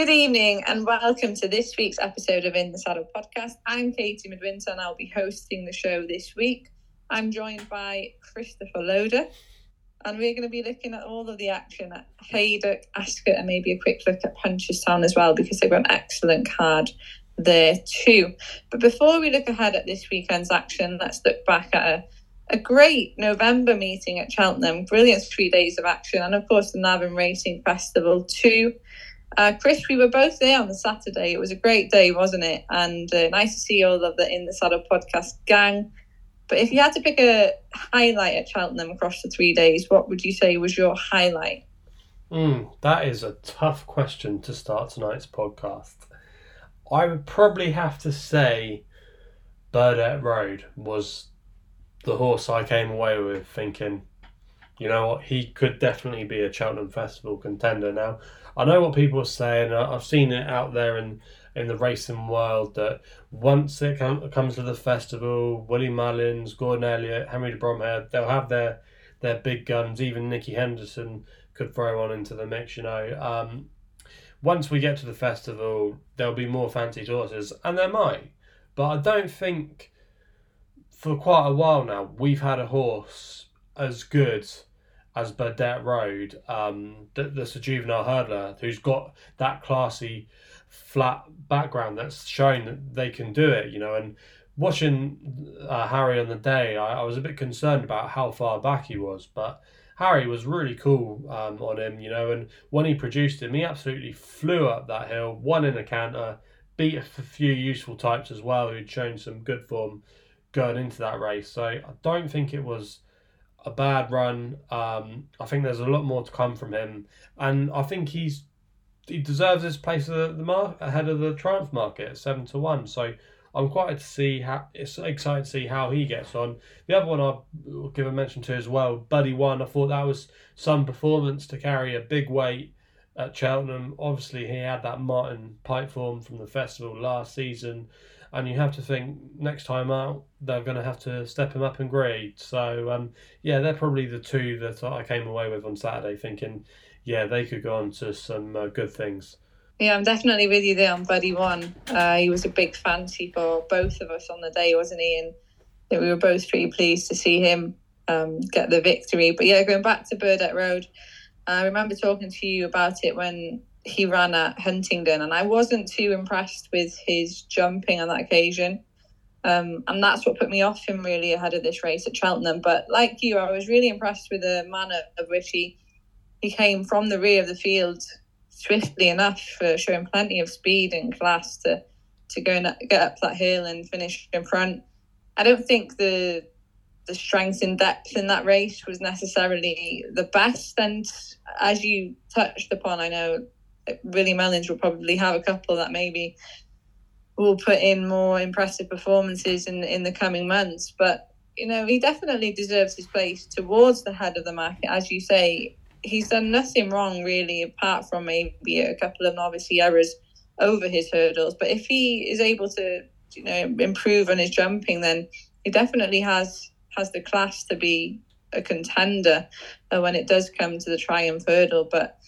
Good evening and welcome to this week's episode of In the Saddle podcast. I'm Katie Midwinter and I'll be hosting the show this week. I'm joined by Christopher Loader and we're going to be looking at all of the action at Haydock, Ascot, and maybe a quick look at Punchestown as well because they've got an excellent card there too. But before we look ahead at this weekend's action, let's look back at a, a great November meeting at Cheltenham. Brilliant three days of action, and of course the Navan Racing Festival too. Uh, Chris, we were both there on the Saturday. It was a great day, wasn't it? And uh, nice to see all of the In the Saddle podcast gang. But if you had to pick a highlight at Cheltenham across the three days, what would you say was your highlight? Mm, that is a tough question to start tonight's podcast. I would probably have to say Burdett Road was the horse I came away with thinking, you know what, he could definitely be a Cheltenham Festival contender. Now, I know what people are saying, I've seen it out there in, in the racing world that once it com- comes to the festival, Willie Mullins, Gordon Elliott, Henry de Bromhead, they'll have their, their big guns. Even Nicky Henderson could throw one into the mix, you know. Um, once we get to the festival, there'll be more fancy horses, and there might. But I don't think for quite a while now we've had a horse as good as Burdett Road, um, the, the juvenile hurdler, who's got that classy flat background that's showing that they can do it, you know. And watching uh, Harry on the day, I, I was a bit concerned about how far back he was, but Harry was really cool um, on him, you know, and when he produced him, he absolutely flew up that hill, won in a canter, beat a few useful types as well who'd shown some good form going into that race. So I don't think it was a bad run. Um, I think there's a lot more to come from him, and I think he's he deserves his place at the, the mark ahead of the Triumph market at seven to one. So I'm quite to see how it's excited to see how he gets on. The other one I'll give a mention to as well, Buddy One. I thought that was some performance to carry a big weight at Cheltenham. Obviously, he had that Martin Pipe form from the festival last season, and you have to think next time out they're going to have to step him up in grade. So um, yeah, they're probably the two that I came away with on Saturday, thinking yeah they could go on to some uh, good things. Yeah, I'm definitely with you there on Buddy One. Uh, he was a big fancy for both of us on the day, wasn't he? And we were both pretty pleased to see him um, get the victory. But yeah, going back to Burdett Road, I remember talking to you about it when he ran at Huntingdon, and I wasn't too impressed with his jumping on that occasion. Um, and that's what put me off him really ahead of this race at Cheltenham. But like you, I was really impressed with the manner of which he he came from the rear of the field swiftly enough for showing plenty of speed and class to to go and get up that hill and finish in front. I don't think the the strength and depth in that race was necessarily the best. And as you touched upon, I know Willie Mullins will probably have a couple that maybe will put in more impressive performances in in the coming months. But you know, he definitely deserves his place towards the head of the market, as you say he's done nothing wrong really, apart from maybe a couple of novice errors over his hurdles. But if he is able to, you know, improve on his jumping, then he definitely has has the class to be a contender uh, when it does come to the triumph hurdle. But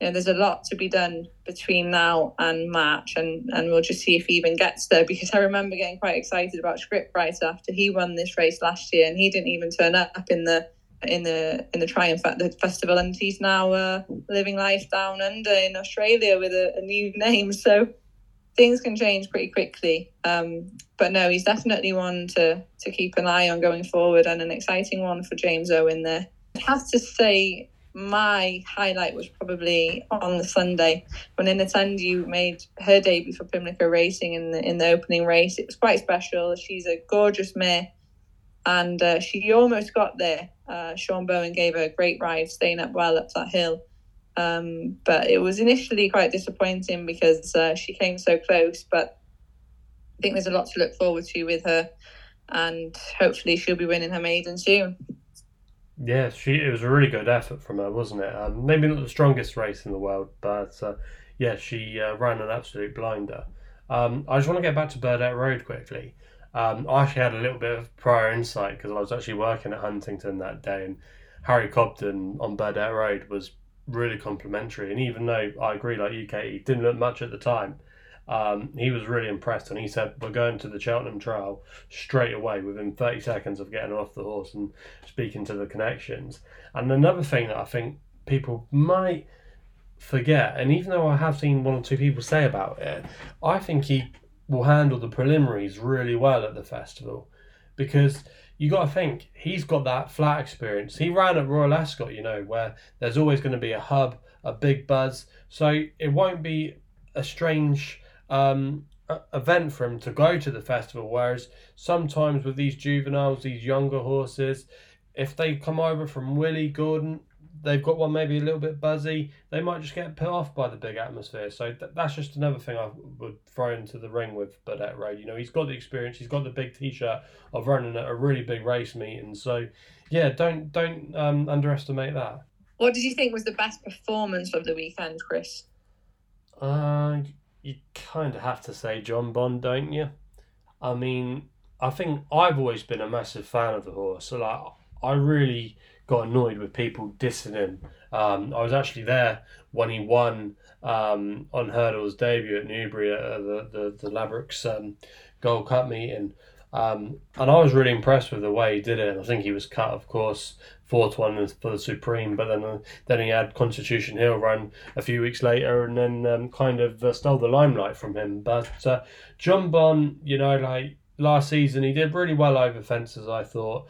you know, there's a lot to be done between now and March, and, and we'll just see if he even gets there. Because I remember getting quite excited about Scriptwriter after he won this race last year, and he didn't even turn up in the in the in the Triumph at the festival, and he's now uh, living life down under in Australia with a, a, new name. So things can change pretty quickly. Um, but no, he's definitely one to to keep an eye on going forward, and an exciting one for James Owen there. I have to say. My highlight was probably on the Sunday when Inatendu made her debut for Pimlico Racing in the in the opening race. It was quite special. She's a gorgeous mare, and uh, she almost got there uh, Sean Bowen gave her a great ride, staying up well up that hill. Um, but it was initially quite disappointing because uh, she came so close. But I think there's a lot to look forward to with her, and hopefully she'll be winning her maiden soon. Yeah, she it was a really good effort from her, wasn't it? Um, maybe not the strongest race in the world, but uh, yeah, she uh, ran an absolute blinder. Um, I just want to get back to Burdett Road quickly. Um, I actually had a little bit of prior insight because I was actually working at Huntingdon that day, and Harry Cobden on Burdett Road was really complimentary. And even though I agree, like UK, he didn't look much at the time. Um, he was really impressed, and he said, "We're going to the Cheltenham trial straight away within 30 seconds of getting off the horse and speaking to the connections." And another thing that I think people might forget, and even though I have seen one or two people say about it, I think he will handle the preliminaries really well at the festival because you got to think he's got that flat experience. He ran at Royal Ascot, you know, where there's always going to be a hub, a big buzz, so it won't be a strange um, event for him to go to the festival. Whereas sometimes with these juveniles, these younger horses, if they come over from Willie Gordon, they've got one maybe a little bit buzzy, they might just get put off by the big atmosphere. So th- that's just another thing I would throw into the ring with Burdett Road. You know, he's got the experience, he's got the big t-shirt of running at a really big race meeting. So yeah, don't don't um, underestimate that. What did you think was the best performance of the weekend, Chris? Uh, you kind of have to say Jonbon, don't you? I mean, I think I've always been a massive fan of the horse. So like, I really got annoyed with people dissing him. Um, I was actually there when he won um, on Hurdle's debut at Newbury at the the, the Ladbrokes um, Gold Cup meeting. Um, and I was really impressed with the way he did it. I think he was cut, of course, fourth one for the Supreme, but then uh, then he had Constitution Hill run a few weeks later, and then um, kind of uh, stole the limelight from him. But uh, Jonbon, you know, like last season, he did really well over fences. I thought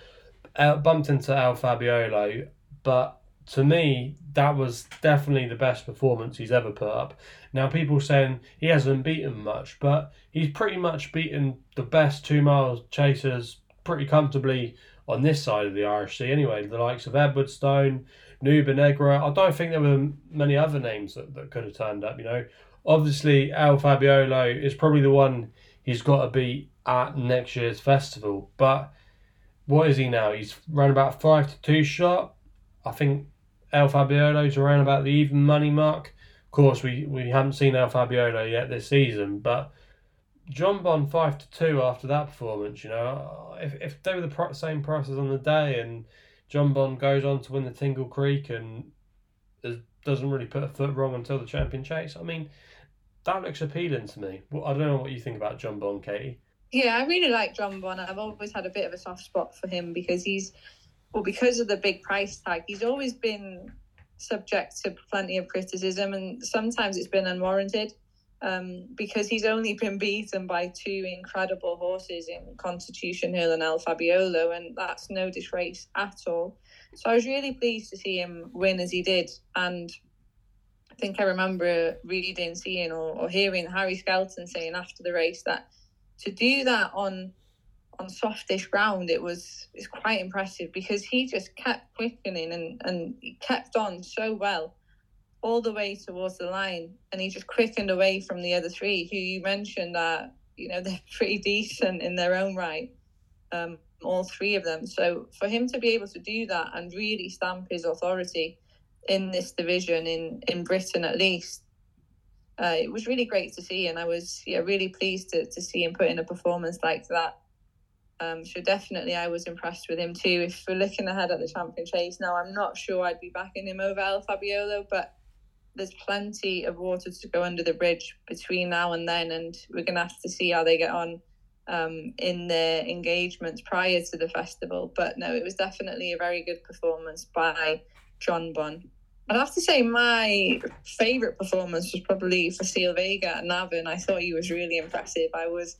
bumped into El Fabiolo, but to me, that was definitely the best performance he's ever put up. Now, people saying he hasn't beaten much, but he's pretty much beaten the best two mile chasers pretty comfortably on this side of the Irish Sea anyway. The likes of Edwardstone, Nube Negra. I don't think there were many other names that, that could have turned up, you know. Obviously, El Fabiolo is probably the one he's got to beat at next year's festival, but what is he now? He's run about five to two shot. I think El Fabiolo's around about the even money mark. Of course, we, we haven't seen El Fabiolo yet this season, but Jonbon five to two after that performance. You know, if, if they were the same prices on the day, and Jonbon goes on to win the Tingle Creek and doesn't really put a foot wrong until the champion chase, I mean, that looks appealing to me. I don't know what you think about Jonbon, Katie. Yeah, I really like Jonbon. I've always had a bit of a soft spot for him because he's, well, because of the big price tag, he's always been subject to plenty of criticism, and sometimes it's been unwarranted. Um, because he's only been beaten by two incredible horses in Constitution Hill and El Fabiolo, and that's no disgrace at all. So I was really pleased to see him win as he did, and I think I remember reading, seeing, or, or hearing Harry Skelton saying after the race that to do that on on softish ground, it was it's quite impressive because he just kept quickening and and he kept on so well all the way towards the line, and he just quickened away from the other three, who you mentioned that you know they're pretty decent in their own right, um, all three of them. So for him to be able to do that and really stamp his authority in this division in in Britain at least uh, it was really great to see, and I was yeah really pleased to, to see him put in a performance like that. Um, so definitely, I was impressed with him too. If we're looking ahead at the champion chase now, I'm not sure I'd be backing him over El Fabiolo, but there's plenty of water to go under the bridge between now and then, and we're gonna have to see how they get on um, in their engagements prior to the festival. But no, it was definitely a very good performance by Jonbon. I'd have to say my favourite performance was probably for Facile Vega at Navan. I thought he was really impressive. I was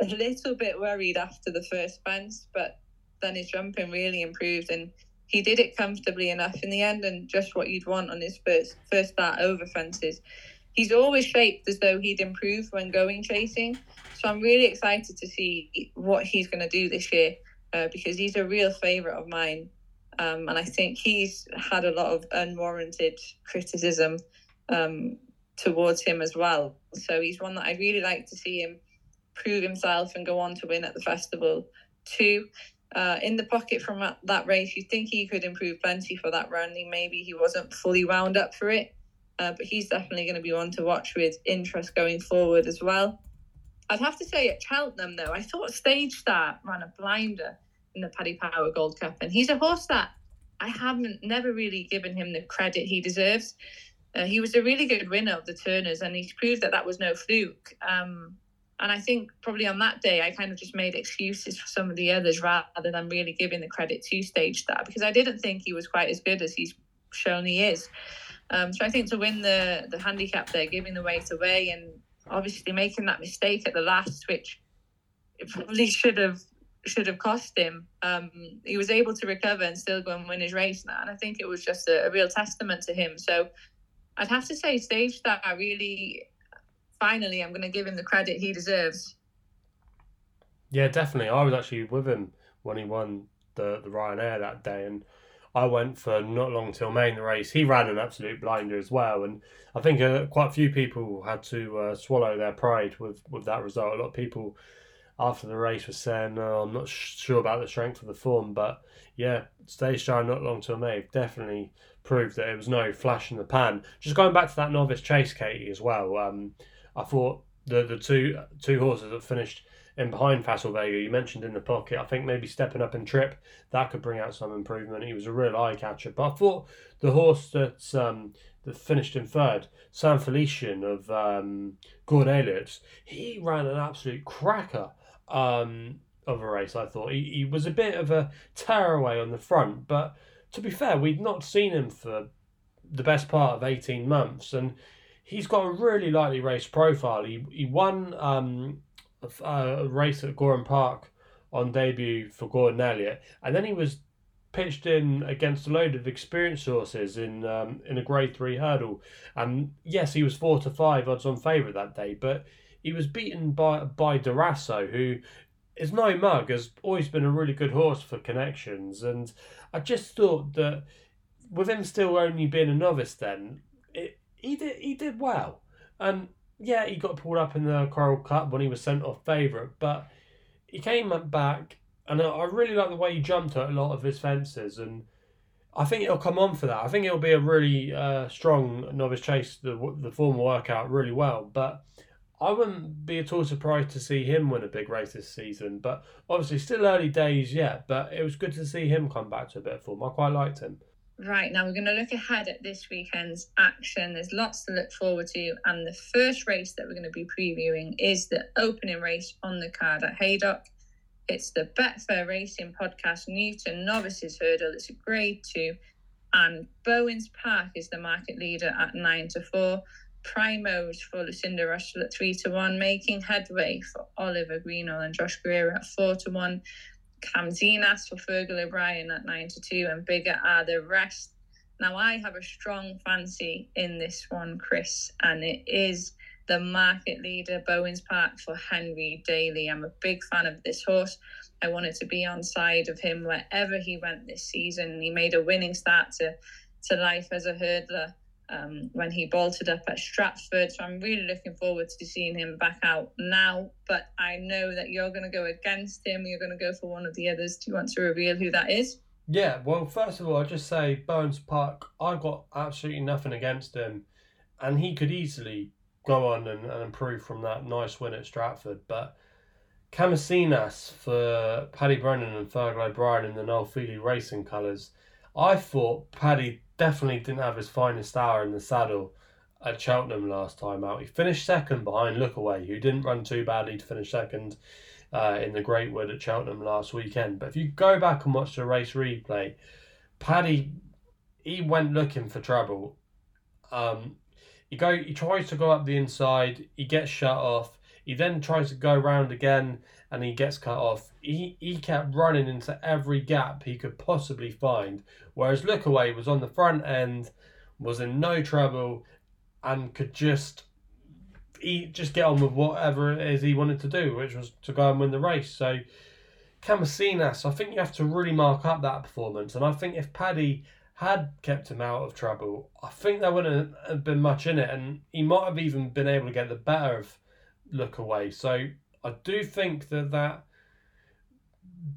a little bit worried after the first fence, but then his jumping really improved and he did it comfortably enough in the end and just what you'd want on his first first start over fences. He's always shaped as though he'd improve when going chasing. So I'm really excited to see what he's going to do this year uh, because he's a real favourite of mine. Um, and I think he's had a lot of unwarranted criticism um, towards him as well. So he's one that I'd really like to see him prove himself and go on to win at the festival. Two, uh, in the pocket from that race, you think he could improve plenty for that running. Maybe he wasn't fully wound up for it, uh, but he's definitely going to be one to watch with interest going forward as well. I'd have to say at Cheltenham, though, I thought Stage Star ran a blinder in the Paddy Power Gold Cup. And he's a horse that I haven't never really given him the credit he deserves. Uh, he was a really good winner of the Turners, and he's proved that that was no fluke. Um, and I think probably on that day, I kind of just made excuses for some of the others rather than really giving the credit to Stage Star because I didn't think he was quite as good as he's shown he is. Um, so I think to win the the handicap there, giving the weight away, and obviously making that mistake at the last, which it probably should have should have cost him. Um, he was able to recover and still go and win his race now, and I think it was just a, a real testament to him. So I'd have to say, Stage Star really, finally, I'm going to give him the credit he deserves. Yeah, definitely. I was actually with him when he won the the Ryanair that day, and I went for Notlongtillmay the race. He ran an absolute blinder as well, and I think uh, quite a few people had to uh, swallow their pride with with that result. A lot of people after the race were saying, "No, I'm not sure about the strength of the form," but yeah, Stage Star Notlongtillmay definitely proved that it was no flash in the pan. Just going back to that novice chase, Katie, as well. Um, I thought the the two two horses that finished in behind Facile Vega, you mentioned in the pocket. I think maybe stepping up and trip that could bring out some improvement. He was a real eye catcher, but I thought the horse that um, that finished in third, San Felician of um, Gordon Elliott, he ran an absolute cracker um, of a race. I thought he, he was a bit of a tearaway on the front, but to be fair, we'd not seen him for the best part of eighteen months, and he's got a really lightly race profile. He he won um, a, race at Gowran Park on debut for Gordon Elliott, and then he was pitched in against a load of experienced horses in um, in a Grade Three hurdle, and yes, he was four to five odds on favourite that day, but he was beaten by by Durasso, who is no mug, has always been a really good horse for connections, and I just thought that with him still only being a novice, then he did he did well, and yeah, he got pulled up in the Coral Cup when he was sent off favourite, but he came back, and I really like the way he jumped at a lot of his fences, and I think it'll come on for that. I think it'll be a really uh, strong novice chase. The the form will work out really well, but I wouldn't be at all surprised to see him win a big race this season. But obviously, still early days yet. But it was good to see him come back to a bit of form. I quite liked him. Right, now we're going to look ahead at this weekend's action. There's lots to look forward to, and the first race that we're going to be previewing is the opening race on the card at Haydock. It's the Betfair Racing Podcast Newton Novices Hurdle. It's a grade two, and Bowens Park is the market leader at nine to four. Primos for Lucinda Russell at three to one, making headway for Oliver Greenall and Josh Guerrero at four to one. Camzinas for Fergal O'Brien at 9 to 2, and bigger are the rest. Now, I have a strong fancy in this one, Chris, and it is the market leader, Bowens Park, for Henry Daly. I'm a big fan of this horse. I wanted to be on side of him wherever he went this season. He made a winning start to, to life as a hurdler um, when he bolted up at Stratford. So I'm really looking forward to seeing him back out now. But I know that you're going to go against him. You're going to go for one of the others. Do you want to reveal who that is? Yeah, well, first of all, I'll just say Burns Park, I've got absolutely nothing against him. And he could easily go on and, and improve from that nice win at Stratford. But Camasinas for Paddy Brennan and Fergal O'Brien in the Noel Fielding racing colours. I thought Paddy definitely didn't have his finest hour in the saddle at Cheltenham last time out. He finished second behind Lookaway, who didn't run too badly to finish second uh, in the Greatwood at Cheltenham last weekend. But if you go back and watch the race replay, Paddy he went looking for trouble. Um, he go he tries to go up the inside, he gets shut off. He then tries to go round again and he gets cut off. He, he kept running into every gap he could possibly find, whereas Lookaway was on the front end, was in no trouble, and could just he just get on with whatever it is he wanted to do, which was to go and win the race. So Camasinas, I think you have to really mark up that performance, and I think if Paddy had kept him out of trouble, I think there wouldn't have been much in it, and he might have even been able to get the better of Lookaway. So I do think that that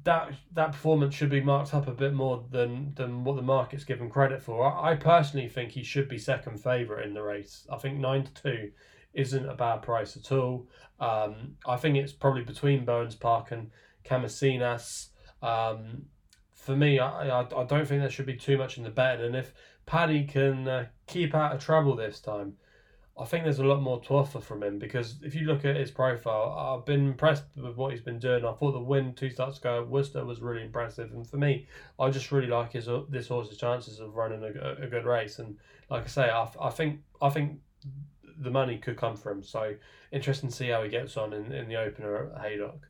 that that performance should be marked up a bit more than than what the market's given credit for. I, I personally think he should be second favourite in the race. I think nine to two isn't a bad price at all. Um, I think it's probably between Bowens Park and Camasinas. Um, for me, I, I, I don't think there should be too much in the betting. And if Paddy can uh, keep out of trouble this time, I think there's a lot more to offer from him because if you look at his profile, I've been impressed with what he's been doing. I thought the win two starts ago at Worcester was really impressive, and for me, I just really like his this horse's chances of running a, a good race. And like I say, I, I think I think the money could come for him. So interesting to see how he gets on in, in the opener at Haydock.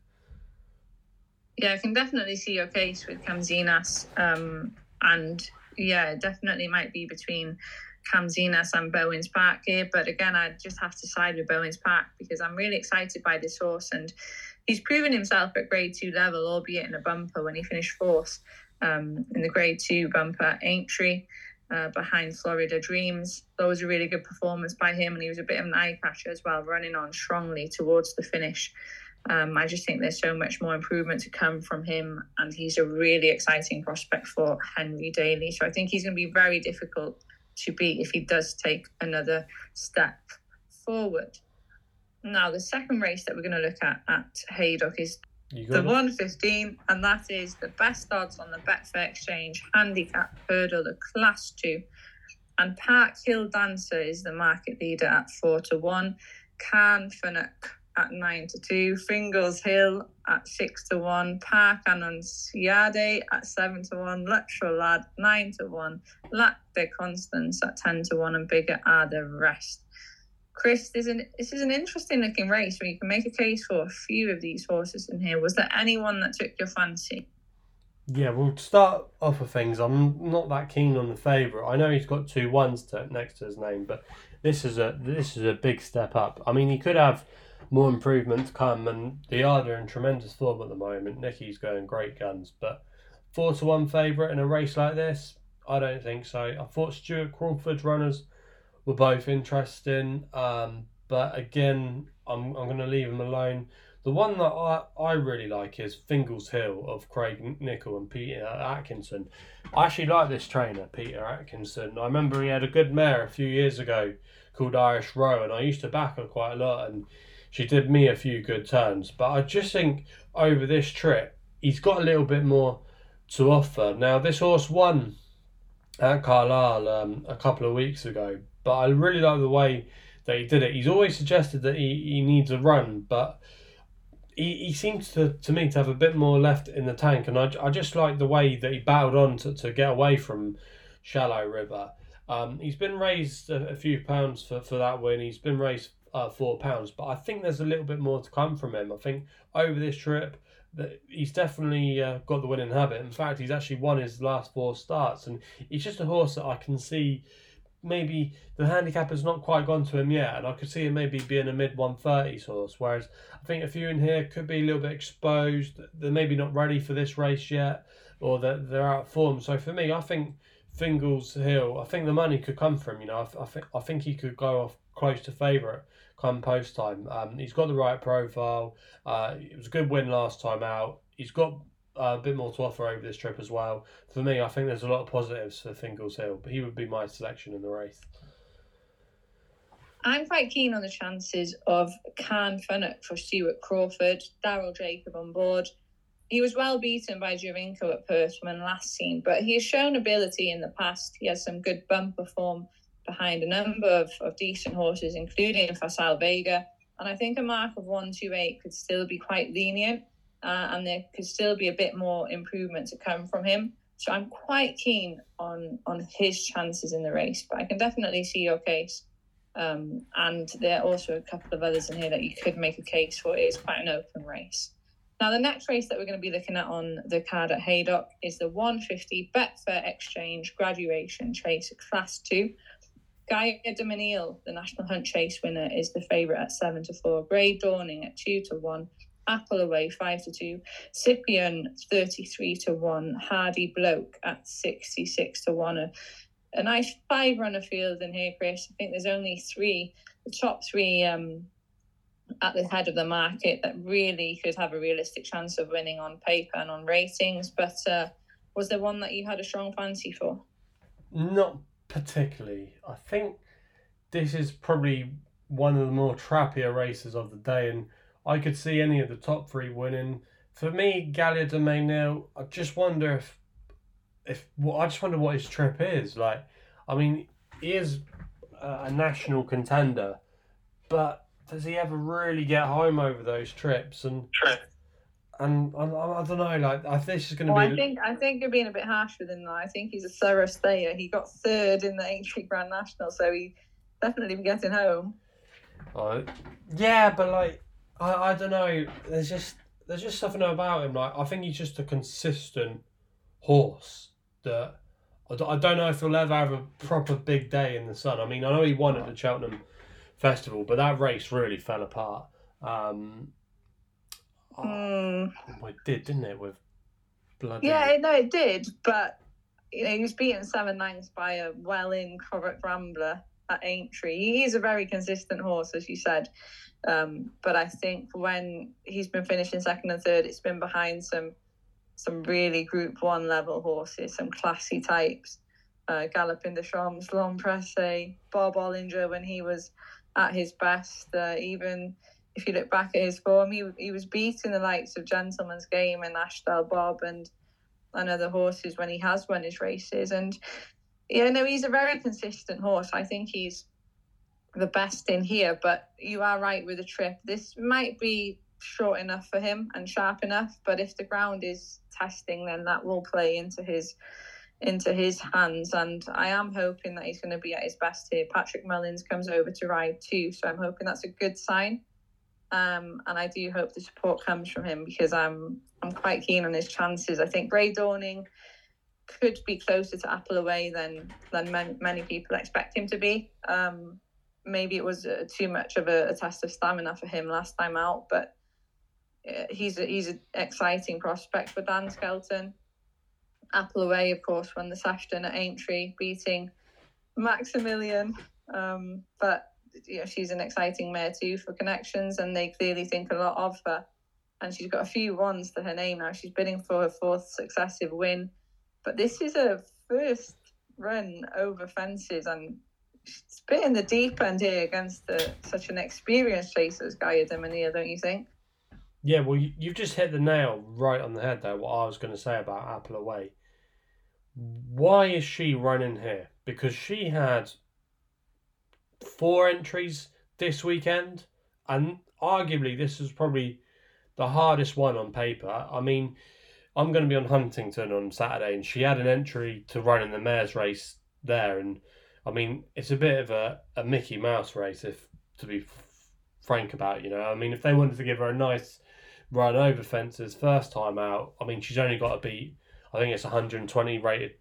Yeah, I can definitely see your case with Camzinas. Um, and yeah, definitely might be between Camzinas and Bowens Park here. But again, I just have to side with Bowens Park because I'm really excited by this horse. And he's proven himself at grade two level, albeit in a bumper when he finished fourth um, in the grade two bumper at Aintree. Uh, behind Florida Dreams. That was a really good performance by him, and he was a bit of an eye catcher as well, running on strongly towards the finish. Um, I just think there's so much more improvement to come from him, and he's a really exciting prospect for Henry Daly. So I think he's going to be very difficult to be if he does take another step forward. Now, the second race that we're going to look at at Haydock is the it. 115, and that is the best odds on the Betfair Exchange handicap hurdle, the Class 2. And Park Hill Dancer is the market leader at 4 to 1. Can Funnock at nine to two, Fingals Hill at six to one, Park Annunciade at seven to one, Luxury Lad nine to one, Lac de Constance at ten to one, and bigger are the rest. Chris, this is an this is an interesting looking race where you can make a case for a few of these horses in here. Was there anyone that took your fancy? Yeah, we'll start off with things. I'm not that keen on the favourite. I know he's got two ones to, next to his name, but this is a this is a big step up. I mean, he could have more improvements come, and the are in tremendous form at the moment. Nicky's going great guns, but four to one favourite in a race like this, I don't think so. I thought Stuart Crawford's runners were both interesting, um, but again, I'm I'm going to leave them alone. The one that I, I really like is Fingal's Hill of Craig Nicol and Peter Atkinson. I actually like this trainer, Peter Atkinson. I remember he had a good mare a few years ago called Irish Row, and I used to back her quite a lot. And she did me a few good turns. But I just think over this trip, he's got a little bit more to offer. Now, this horse won at Carlisle um, a couple of weeks ago, but I really like the way that he did it. He's always suggested that he, he needs a run, but he, he seems to, to me to have a bit more left in the tank. And I, I just like the way that he battled on to, to get away from Shallow River. Um, he's been raised a, a, few pounds for, for that win. He's been raised uh, four pounds. But I think there's a little bit more to come from him. I think over this trip that he's definitely uh, got the winning habit. In fact, he's actually won his last four starts, and he's just a horse that I can see. Maybe the handicap has not quite gone to him yet, and I could see him maybe being a mid 130s horse. Whereas I think a few in here could be a little bit exposed. They're maybe not ready for this race yet, or that they're out of form. So for me, I think Fingal's Hill, I think the money could come from. You know, I, I think I think he could go off close to favourite come post time. Um, he's got the right profile. Uh, it was a good win last time out. He's got uh, a bit more to offer over this trip as well. For me, I think there's a lot of positives for Fingal's Hill, but he would be my selection in the race. I'm quite keen on the chances of Can Funnock for Stuart Crawford, Daryl Jacob on board. He was well beaten by Giovinco at Perth when last seen, but he has shown ability in the past. He has some good bumper form behind a number of, of decent horses, including Facile Vega. And I think a mark of 128 could still be quite lenient uh, and there could still be a bit more improvement to come from him. So I'm quite keen on on his chances in the race, but I can definitely see your case. Um, and there are also a couple of others in here that you could make a case for. It is quite an open race. Now, the next race that we're going to be looking at on the card at Haydock is the 150 Betfair Exchange Graduation Chase Class 2. Gaillard Du Mesnil, the National Hunt Chase winner, is the favourite at seven to four. Grey Dawning at two to one. Apple Away five to two. Scipion thirty three to one. Hardy Bloke at sixty six to one. A, a nice five runner field in here, Chris. I think there's only three, the top three um, at the head of the market that really could have a realistic chance of winning on paper and on ratings. But uh, was there one that you had a strong fancy for? Not particularly. I think this is probably one of the more trappier races of the day, and I could see any of the top three winning. For me, Gaillard Du Mesnil, I just wonder if if well, I just wonder what his trip is like. I mean, he is a national contender, but does he ever really get home over those trips? And and I, I, don't know, like I think this is going to well, be. I think I think you're being a bit harsh with him. Though. I think he's a thorough stayer. He got third in the Aintree Grand National, so he definitely be getting home. Uh, yeah, but like I, I don't know. There's just there's just something about him. Like I think he's just a consistent horse that I don't, I don't know if he'll ever have a proper big day in the sun. I mean, I know he won at the Cheltenham Festival, but that race really fell apart. Um, mm. oh, it did, didn't it? With bloody yeah, no, it did. But you know, he was beaten seven lengths by a well-in Corach Rambler at Aintree. He is a very consistent horse, as you said. Um, but I think when he's been finishing second and third, it's been behind some some really Group One level horses, some classy types. Uh, Galopin Des Champs, L'Homme Presse, Bob Olinger when he was at his best. Uh, even if you look back at his form, he, he was beating the likes of Gentleman's Game and Ashdale Bob and and other horses when he has won his races. And yeah, no, he's a very consistent horse. I think he's the best in here. But you are right with the trip. This might be short enough for him and sharp enough. But if the ground is testing, then that will play into his into his hands. And I am hoping that he's going to be at his best here. Patrick Mullins comes over to ride too, so I'm hoping that's a good sign. Um, and I do hope the support comes from him because I'm I'm quite keen on his chances. I think Grey Dawning could be closer to Apple Away than than many, many people expect him to be. Um, maybe it was uh, too much of a, a, test of stamina for him last time out, but uh, he's a, he's an exciting prospect for Dan Skelton. Apple Away, of course, won the Sefton at Aintree, beating Maximilian. Um, but you know, she's an exciting mare too for connections, and they clearly think a lot of her. And she's got a few ones to her name now. She's bidding for her fourth successive win. But this is her first run over fences, and she's bit in the deep end here against the, such an experienced racer as Gaillard Du Mesnil, don't you think? Yeah, well, you've just hit the nail right on the head there. What I was going to say about Apple Away. Why is she running here? Because she had four entries this weekend, and arguably this is probably the hardest one on paper. I mean, I'm going to be on Huntingdon on Saturday, and she had an entry to run in the mares race there, and I mean, it's a bit of a, a Mickey Mouse race, if to be frank about. You know, I mean, if they wanted to give her a nice run over fences first time out, I mean, she's only got to beat. I think it's 120 rated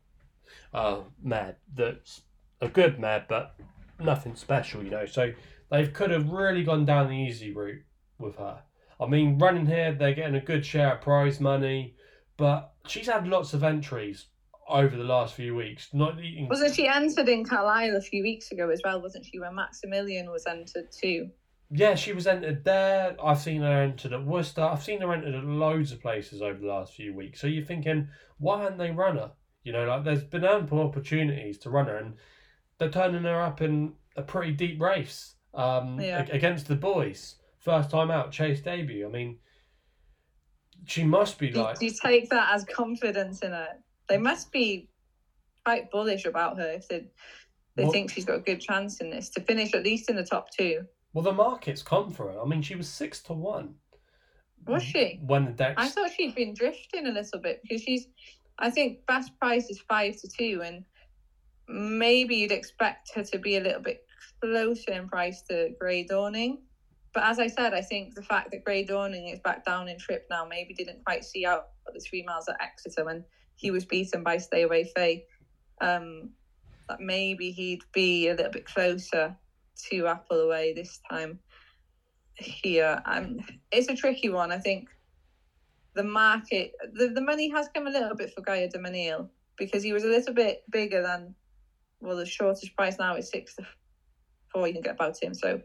uh, mare. That's a good mare, but nothing special, you know. So they could have really gone down the easy route with her. I mean, running here, they're getting a good share of prize money, but she's had lots of entries over the last few weeks. Not eating. Wasn't she entered in Carlisle a few weeks ago as well? Wasn't she when Maximilian was entered too? Yeah, she was entered there. I've seen her entered at Worcester. I've seen her entered at loads of places over the last few weeks. So you're thinking, why haven't they run her? You know, like there's been ample opportunities to run her, and they're turning her up in a pretty deep race um, yeah. against the boys. First time out, chase debut. I mean, she must be like. Do you take that as confidence in her? They must be quite bullish about her if they they well, think she's got a good chance in this to finish at least in the top two. Well, the market's come for her. I mean, she was six to one. Was she? When the decks. I thought she'd been drifting a little bit because she's. I think best price is five to two, and maybe you'd expect her to be a little bit closer in price to Grey Dawning. But as I said, I think the fact that Grey Dawning is back down in trip now maybe didn't quite see out the three miles at Exeter when he was beaten by Stay Away Faye. Um, that maybe he'd be a little bit closer to Apple Away this time here. Um, it's a tricky one. I think the market, the, the money has come a little bit for Gaillard Du because he was a little bit bigger than well, the shortest price now is six to four. You can get about him. So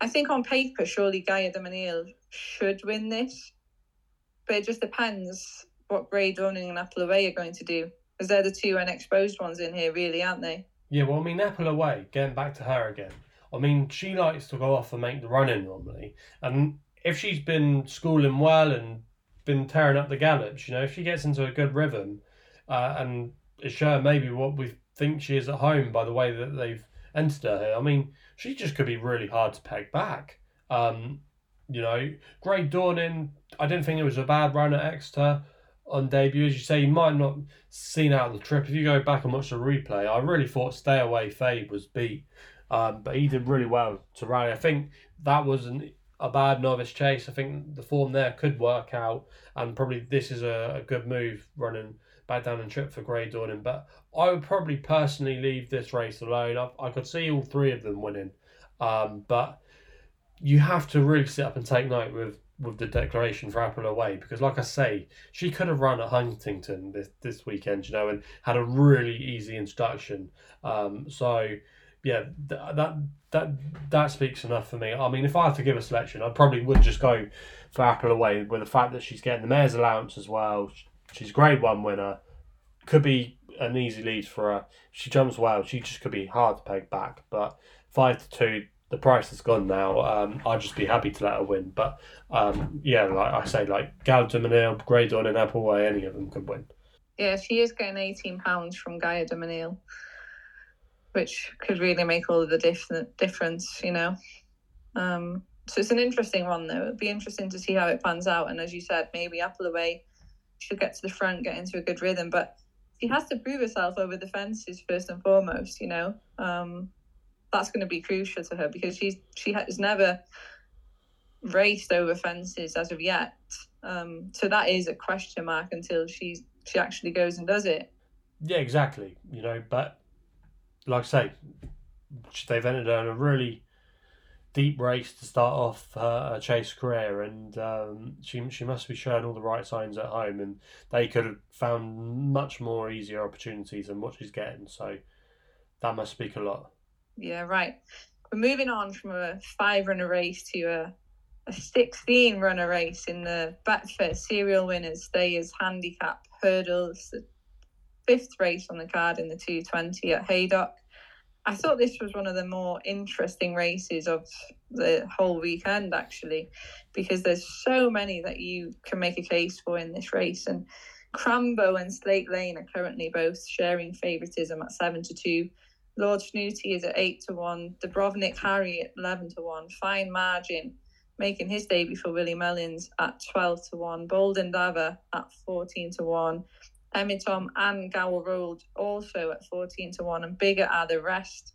I think on paper, surely Gaillard Du Mesnil should win this, but it just depends what Grey Dawning and Apple Away are going to do, because they're the two unexposed ones in here, really, aren't they? Yeah, well, I mean, Apple Away, getting back to her again. I mean, she likes to go off and make the running normally, and if she's been schooling well and been tearing up the gallops, you know, if she gets into a good rhythm, uh, and is sure maybe what we think she is at home by the way that they've entered her here. I mean, she just could be really hard to peg back. Um, you know, Grey Dawning, I didn't think it was a bad run at Exeter on debut. As you say, you might not seen out the trip. If you go back and watch the replay, I really thought Stay Away Faye was beat. Um, but he did really well to rally. I think that was a bad novice chase. I think the form there could work out, and probably this is a, a good move running back down and trip for Grey Dawning. But I would probably personally leave this race alone. I, I could see all three of them winning, um, but you have to really sit up and take note with with the declaration for Apple away because, like I say, she could have run at Huntingdon this this weekend, you know, and had a really easy introduction. Um, so yeah, th- that that that speaks enough for me. I mean, if I had to give a selection, I probably would just go for Apple away with the fact that she's getting the mare's allowance as well. She's grade one winner, could be an easy lead for her. She jumps well. She just could be hard to peg back, but five to two the price has gone now. Um, I'd just be happy to let her win. But um, yeah, like I say, like Gaillard Du Mesnil, Grey Dawn, and Apple Away, any of them could win. Yeah, she is getting eighteen pounds from Gaillard Du Mesnil, which could really make all the diff- difference, you know. Um, so it's an interesting one, though. It'd be interesting to see how it pans out. And as you said, maybe Apple Away should get to the front, get into a good rhythm, but she has to prove herself over the fences first and foremost, you know. Um, that's going to be crucial to her because she's she has never raced over fences as of yet. Um, so that is a question mark until she she actually goes and does it. Yeah, exactly. You know, but like I say, they've entered in a really deep race to start off her, her chase career, and um, she she must be showing all the right signs at home, and they could have found much more easier opportunities than what she's getting. So that must speak a lot. Yeah, right. We're moving on from a five runner race to a, a 16 runner race in the Betfair serial winners. Is handicap hurdles, the fifth race on the card in the 220 at Haydock. I thought this was one of the more interesting races of the whole weekend, actually, because there's so many that you can make a case for in this race. And Crambo and Slate Lane are currently both sharing favouritism at 7 to 2. Lord Snooty is at 8 to 1. Dubrovnik Harry at 11 to 1. Fine margin making his debut for Willie Mullins at 12 to 1. Bold Endeavour at 14 to 1. Emitom and Gower Road also at 14 to 1. And bigger are the rest.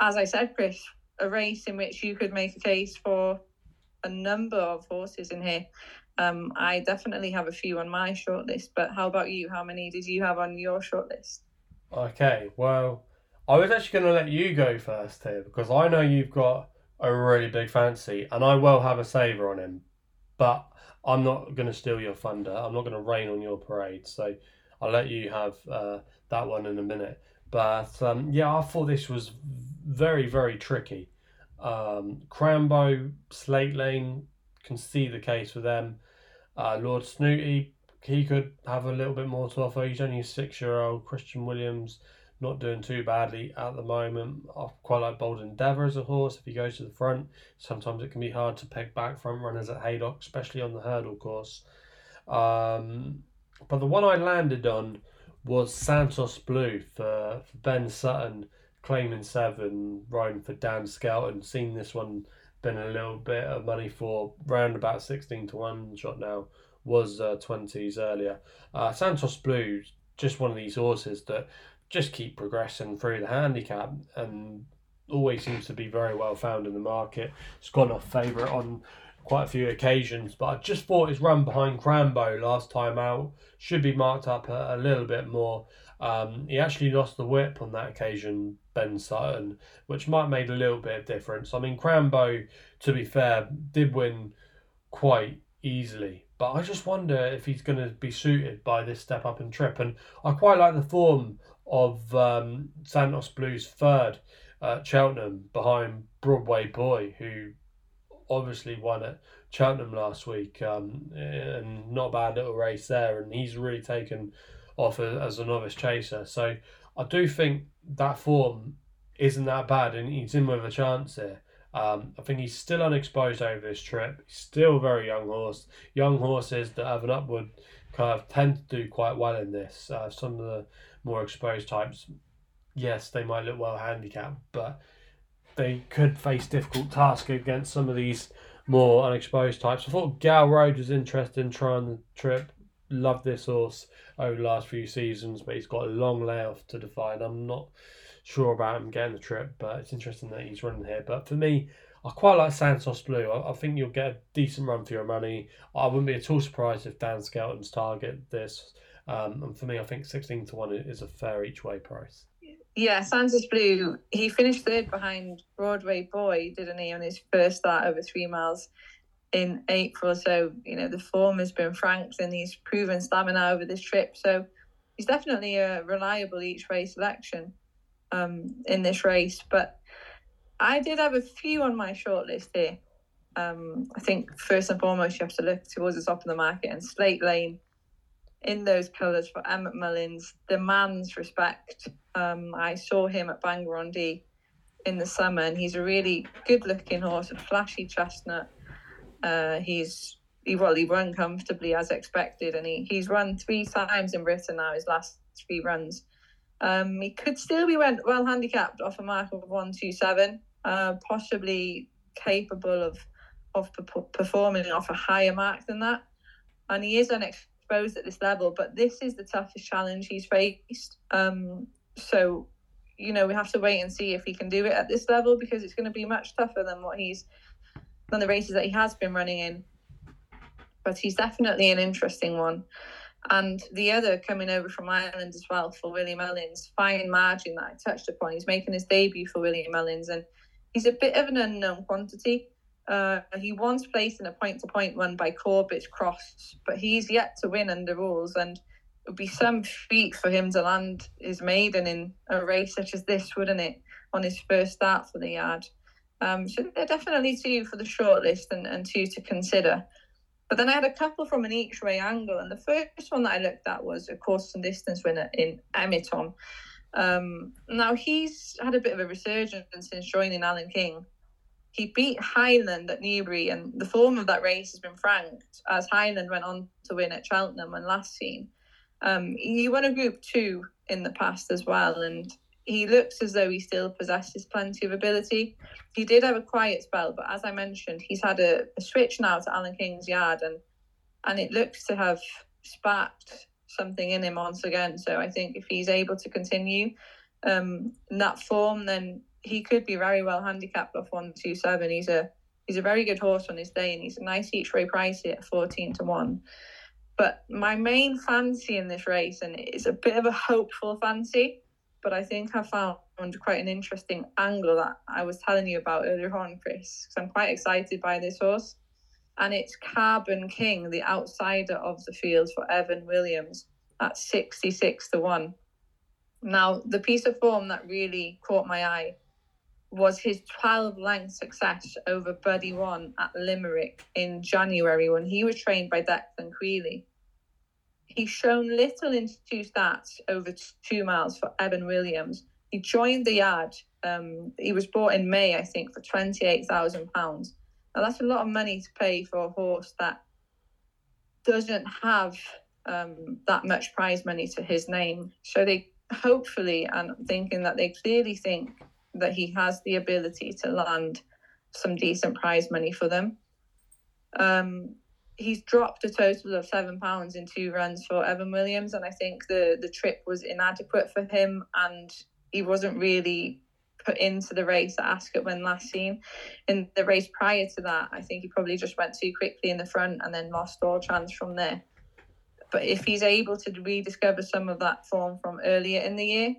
As I said, Chris, a race in which you could make a case for a number of horses in here. Um, I definitely have a few on my shortlist, but how about you? How many did you have on your shortlist? Okay, well, I was actually going to let you go first here because I know you've got a really big fancy and I will have a saver on him, but I'm not going to steal your thunder. I'm not going to rain on your parade. So I'll let you have uh, that one in a minute. But um, yeah, I thought this was very, very tricky. Um, Crambo, Slate Lane, can see the case for them. Uh, Lord Snooty, he could have a little bit more to offer. He's only a six year old. Christian Williams, not doing too badly at the moment. I quite like Bold Endeavour as a horse. If he goes to the front, sometimes it can be hard to peg back front runners at Haydock, especially on the hurdle course. Um, but the one I landed on was Santos Blue for, for Ben Sutton, claiming seven, riding for Dan Skelton. Seen this one been a little bit of money for round about 16 to 1 shot now was uh, 20s earlier. Uh, Santos Blue, just one of these horses that just keep progressing through the handicap and always seems to be very well found in the market. It's gone off favourite on quite a few occasions, but I just thought his run behind Crambo last time out should be marked up a, a little bit more. Um, he actually lost the whip on that occasion, Ben Sutton, which might have made a little bit of difference. I mean, Crambo, to be fair, did win quite easily, but I just wonder if he's going to be suited by this step up and trip. And I quite like the form of um, Santos Blues third at Cheltenham behind Broadway Boy, who obviously won at Cheltenham last week, um, and not a bad little race there. And he's really taken off as a novice chaser. So I do think that form isn't that bad, and he's in with a chance here. Um, I think he's still unexposed over this trip. He's still a very young horse. Young horses that have an upward curve tend to do quite well in this. Uh, some of the more exposed types, yes, they might look well handicapped, but they could face difficult tasks against some of these more unexposed types. I thought Gal Road was interested in trying the trip. Loved this horse over the last few seasons, but he's got a long layoff to define. I'm not sure about him getting the trip, but it's interesting that he's running here. But for me, I quite like Santos Blue. I, I think you'll get a decent run for your money. I wouldn't be at all surprised if Dan Skelton's target this. Um, and for me, I think 16 to 1 is a fair each way price. Yeah, Santos Blue, he finished third behind Broadway Boy, didn't he, on his first start over three miles in April. So, you know, the form has been franked and he's proven stamina over this trip. So he's definitely a reliable each way selection um, in this race. But I did have a few on my shortlist here. Um, I think first and foremost, you have to look towards the top of the market and Slate Lane in those colours for Emmett Mullins demands respect. Um, I saw him at Bangor on Dee in the summer, and he's a really good-looking horse, a flashy chestnut. Uh, he's he well, he run comfortably as expected, and he, he's run three times in Britain now. His last three runs, um, he could still be went well handicapped off a mark of one two seven, uh, possibly capable of of performing off a higher mark than that, and he is unexpected exposed at this level, but this is the toughest challenge he's faced. Um, so, you know, we have to wait and see if he can do it at this level because it's going to be much tougher than what he's than the races that he has been running in. But he's definitely an interesting one. And the other coming over from Ireland as well for Willie Mullins, fine margin that I touched upon. He's making his debut for Willie Mullins, and he's a bit of an unknown quantity. Uh, he once placed in a point to point run by Corbett Cross, but he's yet to win under rules. And it would be some feat for him to land his maiden in a race such as this, wouldn't it, on his first start for the yard? Um, so they're definitely two for the shortlist and, and two to consider. But then I had a couple from an each way angle, and the first one that I looked at was a course and distance winner in Emitom. Um, now he's had a bit of a resurgence since joining Alan King, he beat Hyland at Newbury, and the form of that race has been franked as Hyland went on to win at Cheltenham when last seen. Um, he won a Group Two in the past as well, and he looks as though he still possesses plenty of ability. He did have a quiet spell, but as I mentioned, he's had a, a switch now to Alan King's yard, and and it looks to have sparked something in him once again. So I think if he's able to continue um, in that form, then he could be very well handicapped off one two seven. He's a he's a very good horse on his day, and he's a nice each way price at fourteen to one. But my main fancy in this race, and it's a bit of a hopeful fancy, but I think I found quite an interesting angle that I was telling you about earlier on, Chris. Because I'm quite excited by this horse, and it's Carbon King, the outsider of the field for Evan Williams at sixty six to one. Now, the piece of form that really caught my eye was his 12 length success over Buddy One at Limerick in January when he was trained by Declan Queally. He's shown little in two starts over two miles for Evan Williams. He joined the yard. Um, he was bought in May, I think, for £28,000. Now, that's a lot of money to pay for a horse that doesn't have um, that much prize money to his name. So they hopefully, and I'm thinking that they clearly think that he has the ability to land some decent prize money for them. Um, he's dropped a total of seven pounds in two runs for Evan Williams, and I think the the trip was inadequate for him, and he wasn't really put into the race at Ascot when last seen. In the race prior to that, I think he probably just went too quickly in the front and then lost all chance from there. But if he's able to rediscover some of that form from earlier in the year,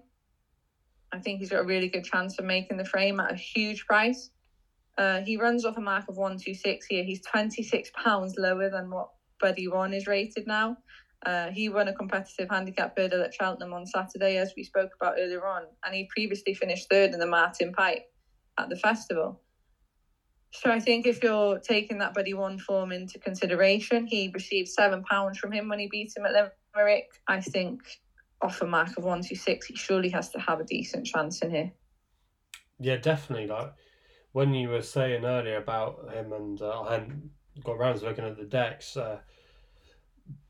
I think he's got a really good chance of making the frame at a huge price. Uh, he runs off a mark of 126 here. He's 26 pounds lower than what Buddy One is rated now. Uh, he won a competitive handicap hurdle at Cheltenham on Saturday, as we spoke about earlier on, and he previously finished third in the Martin Pipe at the festival. So I think if you're taking that Buddy One form into consideration, he received seven pounds from him when he beat him at Limerick. I think off a mark of one two six, he surely has to have a decent chance in here. Yeah, definitely. Like when you were saying earlier about him, and uh, I hadn't got around to looking at the decks. Uh,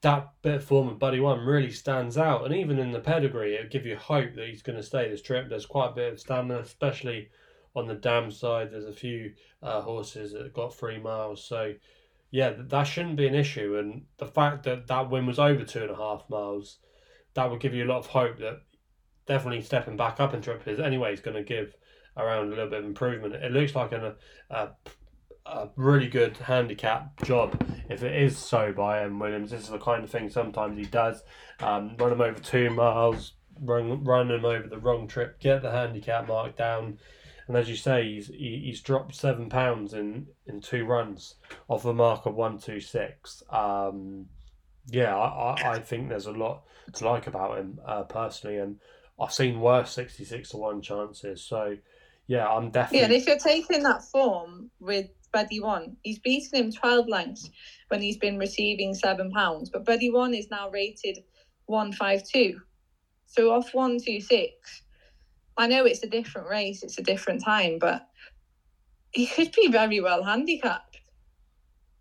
that bit of form of Buddy One really stands out, and even in the pedigree, it'll give you hope that he's going to stay this trip. There's quite a bit of stamina, especially on the dam side. There's a few uh, horses that got three miles, so yeah, that shouldn't be an issue. And the fact that that win was over two and a half miles, that would give you a lot of hope that definitely stepping back up in trip is anyway is going to give around a little bit of improvement. It looks like an, a, a really good handicap job if it is so by M. Williams. This is the kind of thing sometimes he does. Um, run him over two miles, run, run him over the wrong trip, get the handicap mark down. And as you say, he's he, he's dropped seven pounds in, in two runs off a mark of one two six. Um, yeah, I, I, I think there's a lot to like about him uh, personally, and I've seen worse sixty six to one chances. So yeah, I'm definitely. Yeah, and if you're taking that form with Buddy One, he's beaten him 12 lengths when he's been receiving seven pounds, but Buddy One is now rated 152. So off 126. I know it's a different race, it's a different time, but he could be very well handicapped.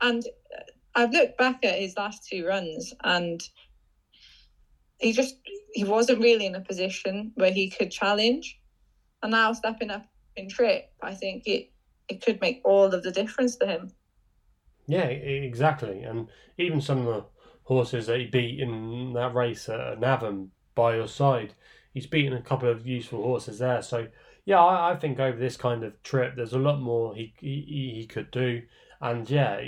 And uh, I've looked back at his last two runs and he just he wasn't really in a position where he could challenge. And now stepping up in trip, I think it it could make all of the difference to him. Yeah, exactly. And even some of the horses that he beat in that race at Navan by your side, he's beaten a couple of useful horses there. So yeah, I, I think over this kind of trip, there's a lot more he he, he could do. And yeah,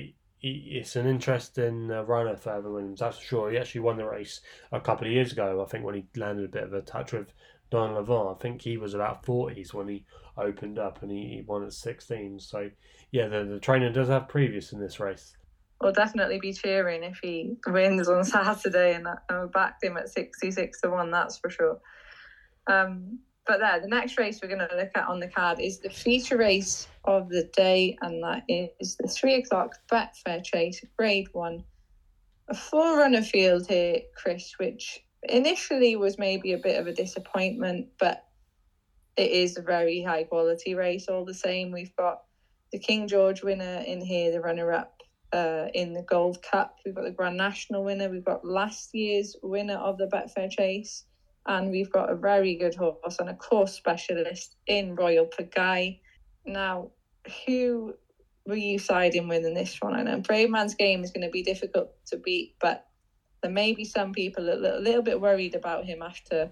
it's an interesting uh, runner for Evan Williams, that's for sure. He actually won the race a couple of years ago, I think, when he landed a bit of a touch with Don Levant. I think he was about 40s when he opened up and he, he won at 16. So, yeah, the, the trainer does have previous in this race. We'll definitely be cheering if he wins on Saturday and, and we backed him at 66 to 1, that's for sure. Um, but there, the next race we're going to look at on the card is the feature race of the day, and that is the three o'clock Betfair Chase Grade One. A full runner field here, Chris, which initially was maybe a bit of a disappointment, but it is a very high quality race all the same. We've got the King George winner in here, the runner up uh, in the Gold Cup. We've got the Grand National winner. We've got last year's winner of the Betfair Chase. And we've got a very good horse and a course specialist in Royal Pagaille. Now, who were you siding with in this one? I know Brave Man's Bravemansgame is going to be difficult to beat, but there may be some people a little, a little bit worried about him after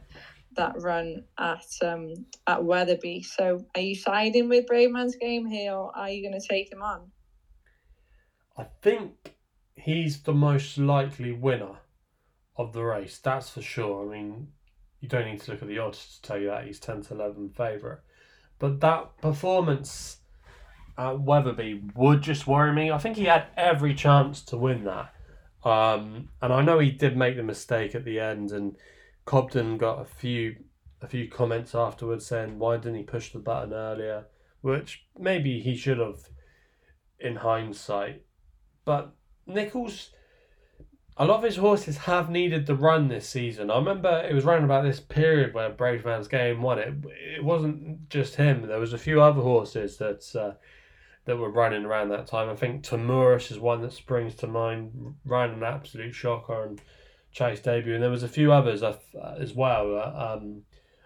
that run at um, at Wetherby. So, are you siding with Brave Man's Bravemansgame here, or are you going to take him on? I think he's the most likely winner of the race. That's for sure. I mean, you don't need to look at the odds to tell you that he's ten to eleven favourite, but that performance at Wetherby would just worry me. I think he had every chance to win that. Um, and I know he did make the mistake at the end, and Cobden got a few a few comments afterwards saying why didn't he push the button earlier, which maybe he should have in hindsight. But Nicholls, a lot of his horses have needed the run this season. I remember it was around about this period where Bravemansgame won it. It wasn't just him. There was a few other horses that uh, that were running around that time. I think Tahmuras is one that springs to mind. Ran an absolute shocker and Chase debut, and there was a few others uh, as well. Uh, um,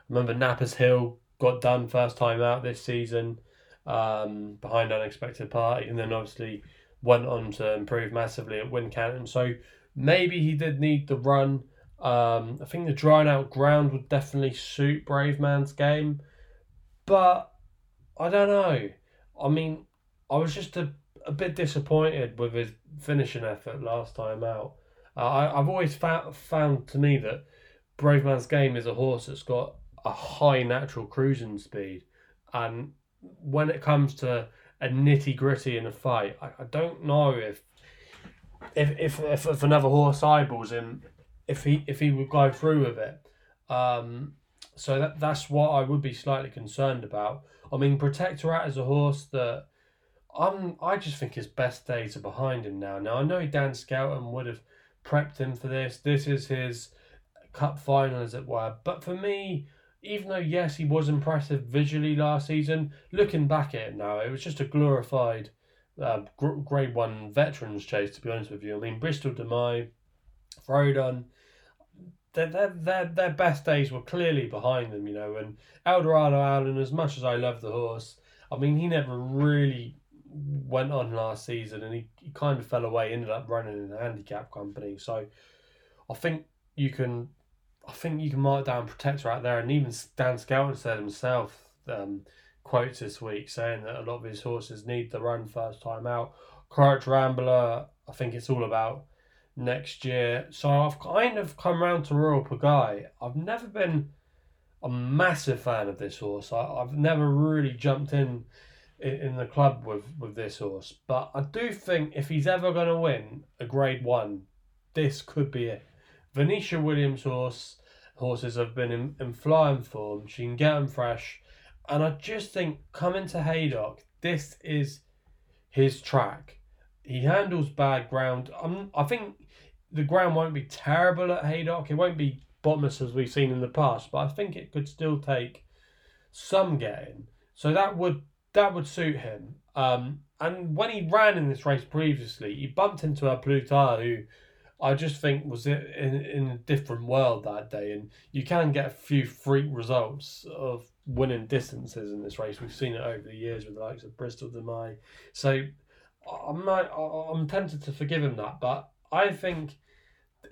remember Knappers Hill got done first time out this season um, behind Unexpected Party, and then obviously went on to improve massively at Wincanton. So maybe he did need the run. Um, I think the drying out ground would definitely suit Bravemansgame, but I don't know. I mean, I was just a, a bit disappointed with his finishing effort last time out. Uh, I, I've always found, found to me that Bravemansgame is a horse that's got a high natural cruising speed, and when it comes to a nitty gritty in a fight, I, I don't know if if, if if if another horse eyeballs him, if he if he would go through with it. Um, so that that's what I would be slightly concerned about. I mean, Protectorat is a horse that I'm I just think his best days are behind him now. Now I know Dan Skelton would have prepped him for this. This is his cup final, as it were. But for me, even though yes, he was impressive visually last season, looking back at it now, it was just a glorified uh, Grade One veterans chase. To be honest with you, I mean Bristol De Mai, Frodon, their, their their their best days were clearly behind them, you know. And Eldorado Allen, as much as I love the horse, I mean he never really went on last season, and he, he kind of fell away. Ended up running in a handicap company, so I think you can I think you can mark down Protectorat there, and even Dan Skelton said himself um, quotes this week saying that a lot of his horses need the run first time out. Corach Rambler, I think it's all about next year. So I've kind of come round to Royal Pagaille. I've never been a massive fan of this horse. I, have never really jumped in, in in the club with with this horse, but I do think if he's ever going to win a Grade One, this could be it. Venetia Williams horse horses have been in, in flying form. She can get them fresh. And I just think coming to Haydock, this is his track. He handles bad ground. I'm, I think the ground won't be terrible at Haydock. It won't be bottomless as we've seen in the past, but I think it could still take some getting. So that would that would suit him. Um, and when he ran in this race previously, he bumped into A Plus Tard who I just think was in in a different world that day, and you can get a few freak results of winning distances in this race. We've seen it over the years with the likes of Bristol De Mai. So I'm not, I'm tempted to forgive him that, but I think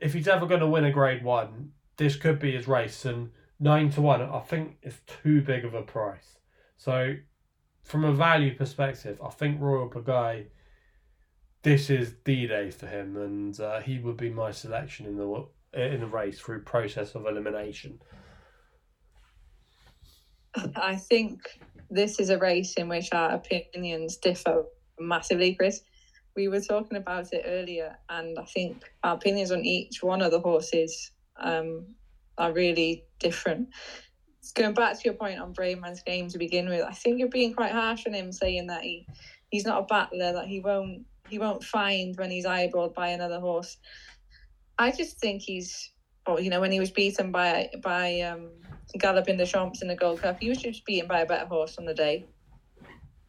if he's ever going to win a Grade One, this could be his race, and nine to one, I think is too big of a price. So from a value perspective, I think Royal Pagaille this is D Day for him, and uh, he would be my selection in the in the race through process of elimination. I think this is a race in which our opinions differ massively, Chris. We were talking about it earlier, and I think our opinions on each one of the horses um, are really different. Going back to your point on Bravemansgame to begin with, I think you're being quite harsh on him saying that he he's not a battler, that he won't he won't find when he's eyeballed by another horse. I just think he's, oh, you know, when he was beaten by by um, Galopin Des Champs in the Gold Cup, he was just beaten by a better horse on the day.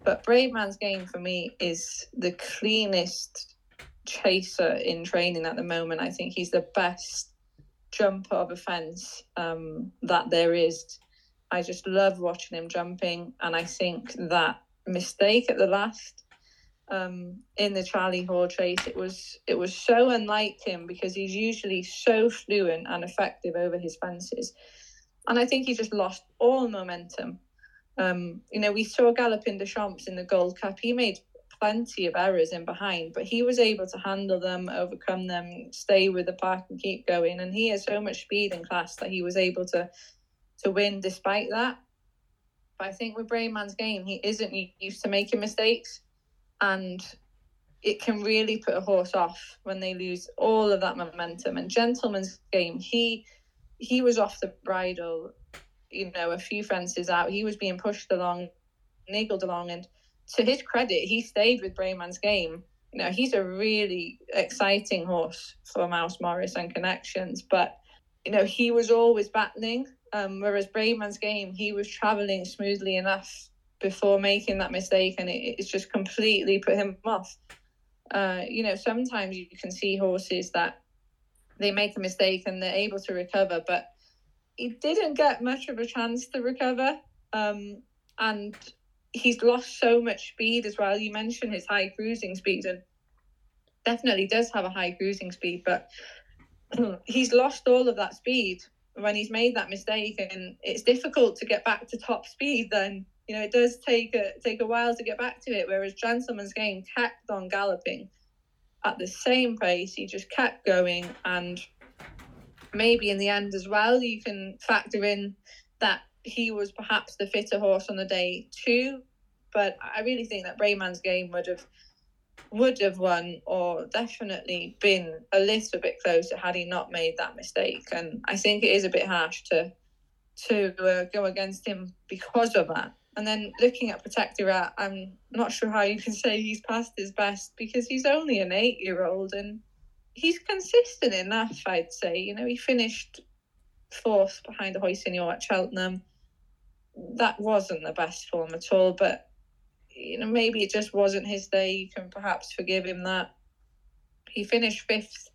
But Bravemansgame for me is the cleanest chaser in training at the moment. I think he's the best jumper of a fence um, that there is. I just love watching him jumping, and I think that mistake at the last um, in the Charlie Hall race. It was it was so unlike him because he's usually so fluent and effective over his fences, and I think he just lost all momentum. Um, you know, we saw Galopin Des Champs in the Gold Cup. He made plenty of errors in behind, but he was able to handle them, overcome them, stay with the pack, and keep going. And he has so much speed and class that he was able to to win despite that. But I think with Bravemansgame, he isn't used to making mistakes and it can really put a horse off when they lose all of that momentum. And Gentleman's game, he he was off the bridle, you know, a few fences out. He was being pushed along, niggled along, and to his credit, he stayed with Bravemansgame. You know, he's a really exciting horse for Mouse Morris and connections, but you know, he was always battling. Um, whereas Bravemansgame, he was travelling smoothly enough before making that mistake, and it, it's just completely put him off. Uh, you know, sometimes you can see horses that they make a mistake and they're able to recover, but he didn't get much of a chance to recover. Um, and he's lost so much speed as well. You mentioned his high cruising speed, and definitely does have a high cruising speed, but he's lost all of that speed when he's made that mistake, and it's difficult to get back to top speed then you know, it does take a take a while to get back to it. Whereas Gentlemansgame kept on galloping at the same pace. He just kept going, and maybe in the end as well, you can factor in that he was perhaps the fitter horse on the day too. But I really think that Bravemansgame would have would have won or definitely been a little bit closer had he not made that mistake. And I think it is a bit harsh to to uh, go against him because of that. And then looking at Protectorat, I'm not sure how you can say he's past his best because he's only an eight year old and he's consistent enough, I'd say. You know, he finished fourth behind the Ahoy Senor at Cheltenham. That wasn't the best form at all, but you know maybe it just wasn't his day. You can perhaps forgive him that. He finished fifth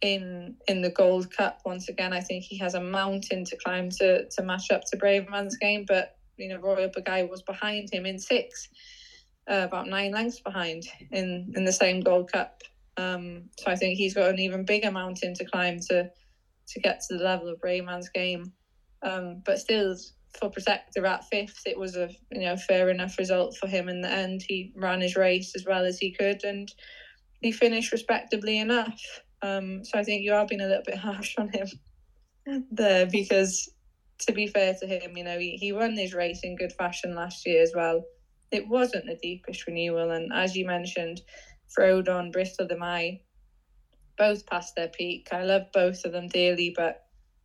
in in the Gold Cup once again. I think he has a mountain to climb to to match up to Bravemansgame, but you know Royal Pagaille was behind him in six, uh, about nine lengths behind in in the same Gold Cup. Um, so I think he's got an even bigger mountain to climb to to get to the level of Bravemansgame. Um, but still, for Protectorat fifth, it was a you know fair enough result for him in the end. He ran his race as well as he could, and he finished respectably enough. Um, so I think you are being a little bit harsh on him there because, to be fair to him, you know he, he won his race in good fashion last year as well. It wasn't the deepest renewal, and as you mentioned, Frodon, Bristol de Mai, both past their peak. I love both of them dearly, but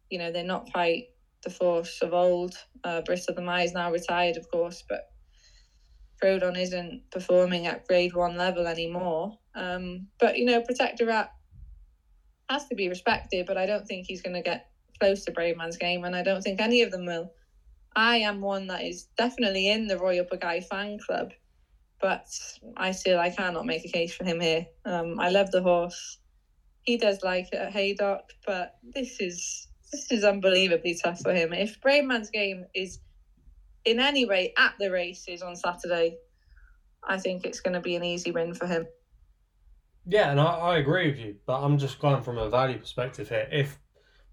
you know they're not quite the force of old. Uh, Bristol de Mai is now retired, of course, but Frodon isn't performing at grade one level anymore. Um, but you know, Protectorat has to be respected, but I don't think he's going to get close to Bravemansgame, and I don't think any of them will. I am one that is definitely in the Royal Pagaille fan club, but I still I cannot make a case for him here. Um, I love the horse. He does like it at Haydock, but this is this is unbelievably tough for him. If Bravemansgame is in any way at the races on Saturday, I think it's going to be an easy win for him. Yeah, and I, I agree with you, but I'm just going from a value perspective here. If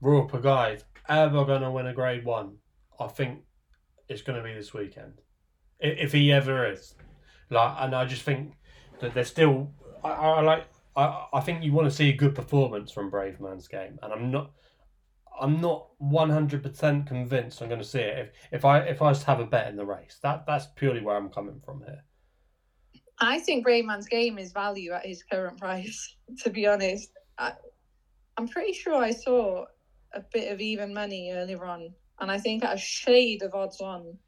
Royal is ever going to win a Grade One, I think it's going to be this weekend, if, if he ever is. Like, and I just think that there's still. I, I like. I, I think you want to see a good performance from Bravemansgame, and I'm not. I'm not one hundred percent convinced I'm going to see it. If if I if I to have a bet in the race, that that's purely where I'm coming from here. I think Bravemansgame is value at his current price. To be honest, I, I'm pretty sure I saw a bit of even money earlier on, and I think at a shade of odds on,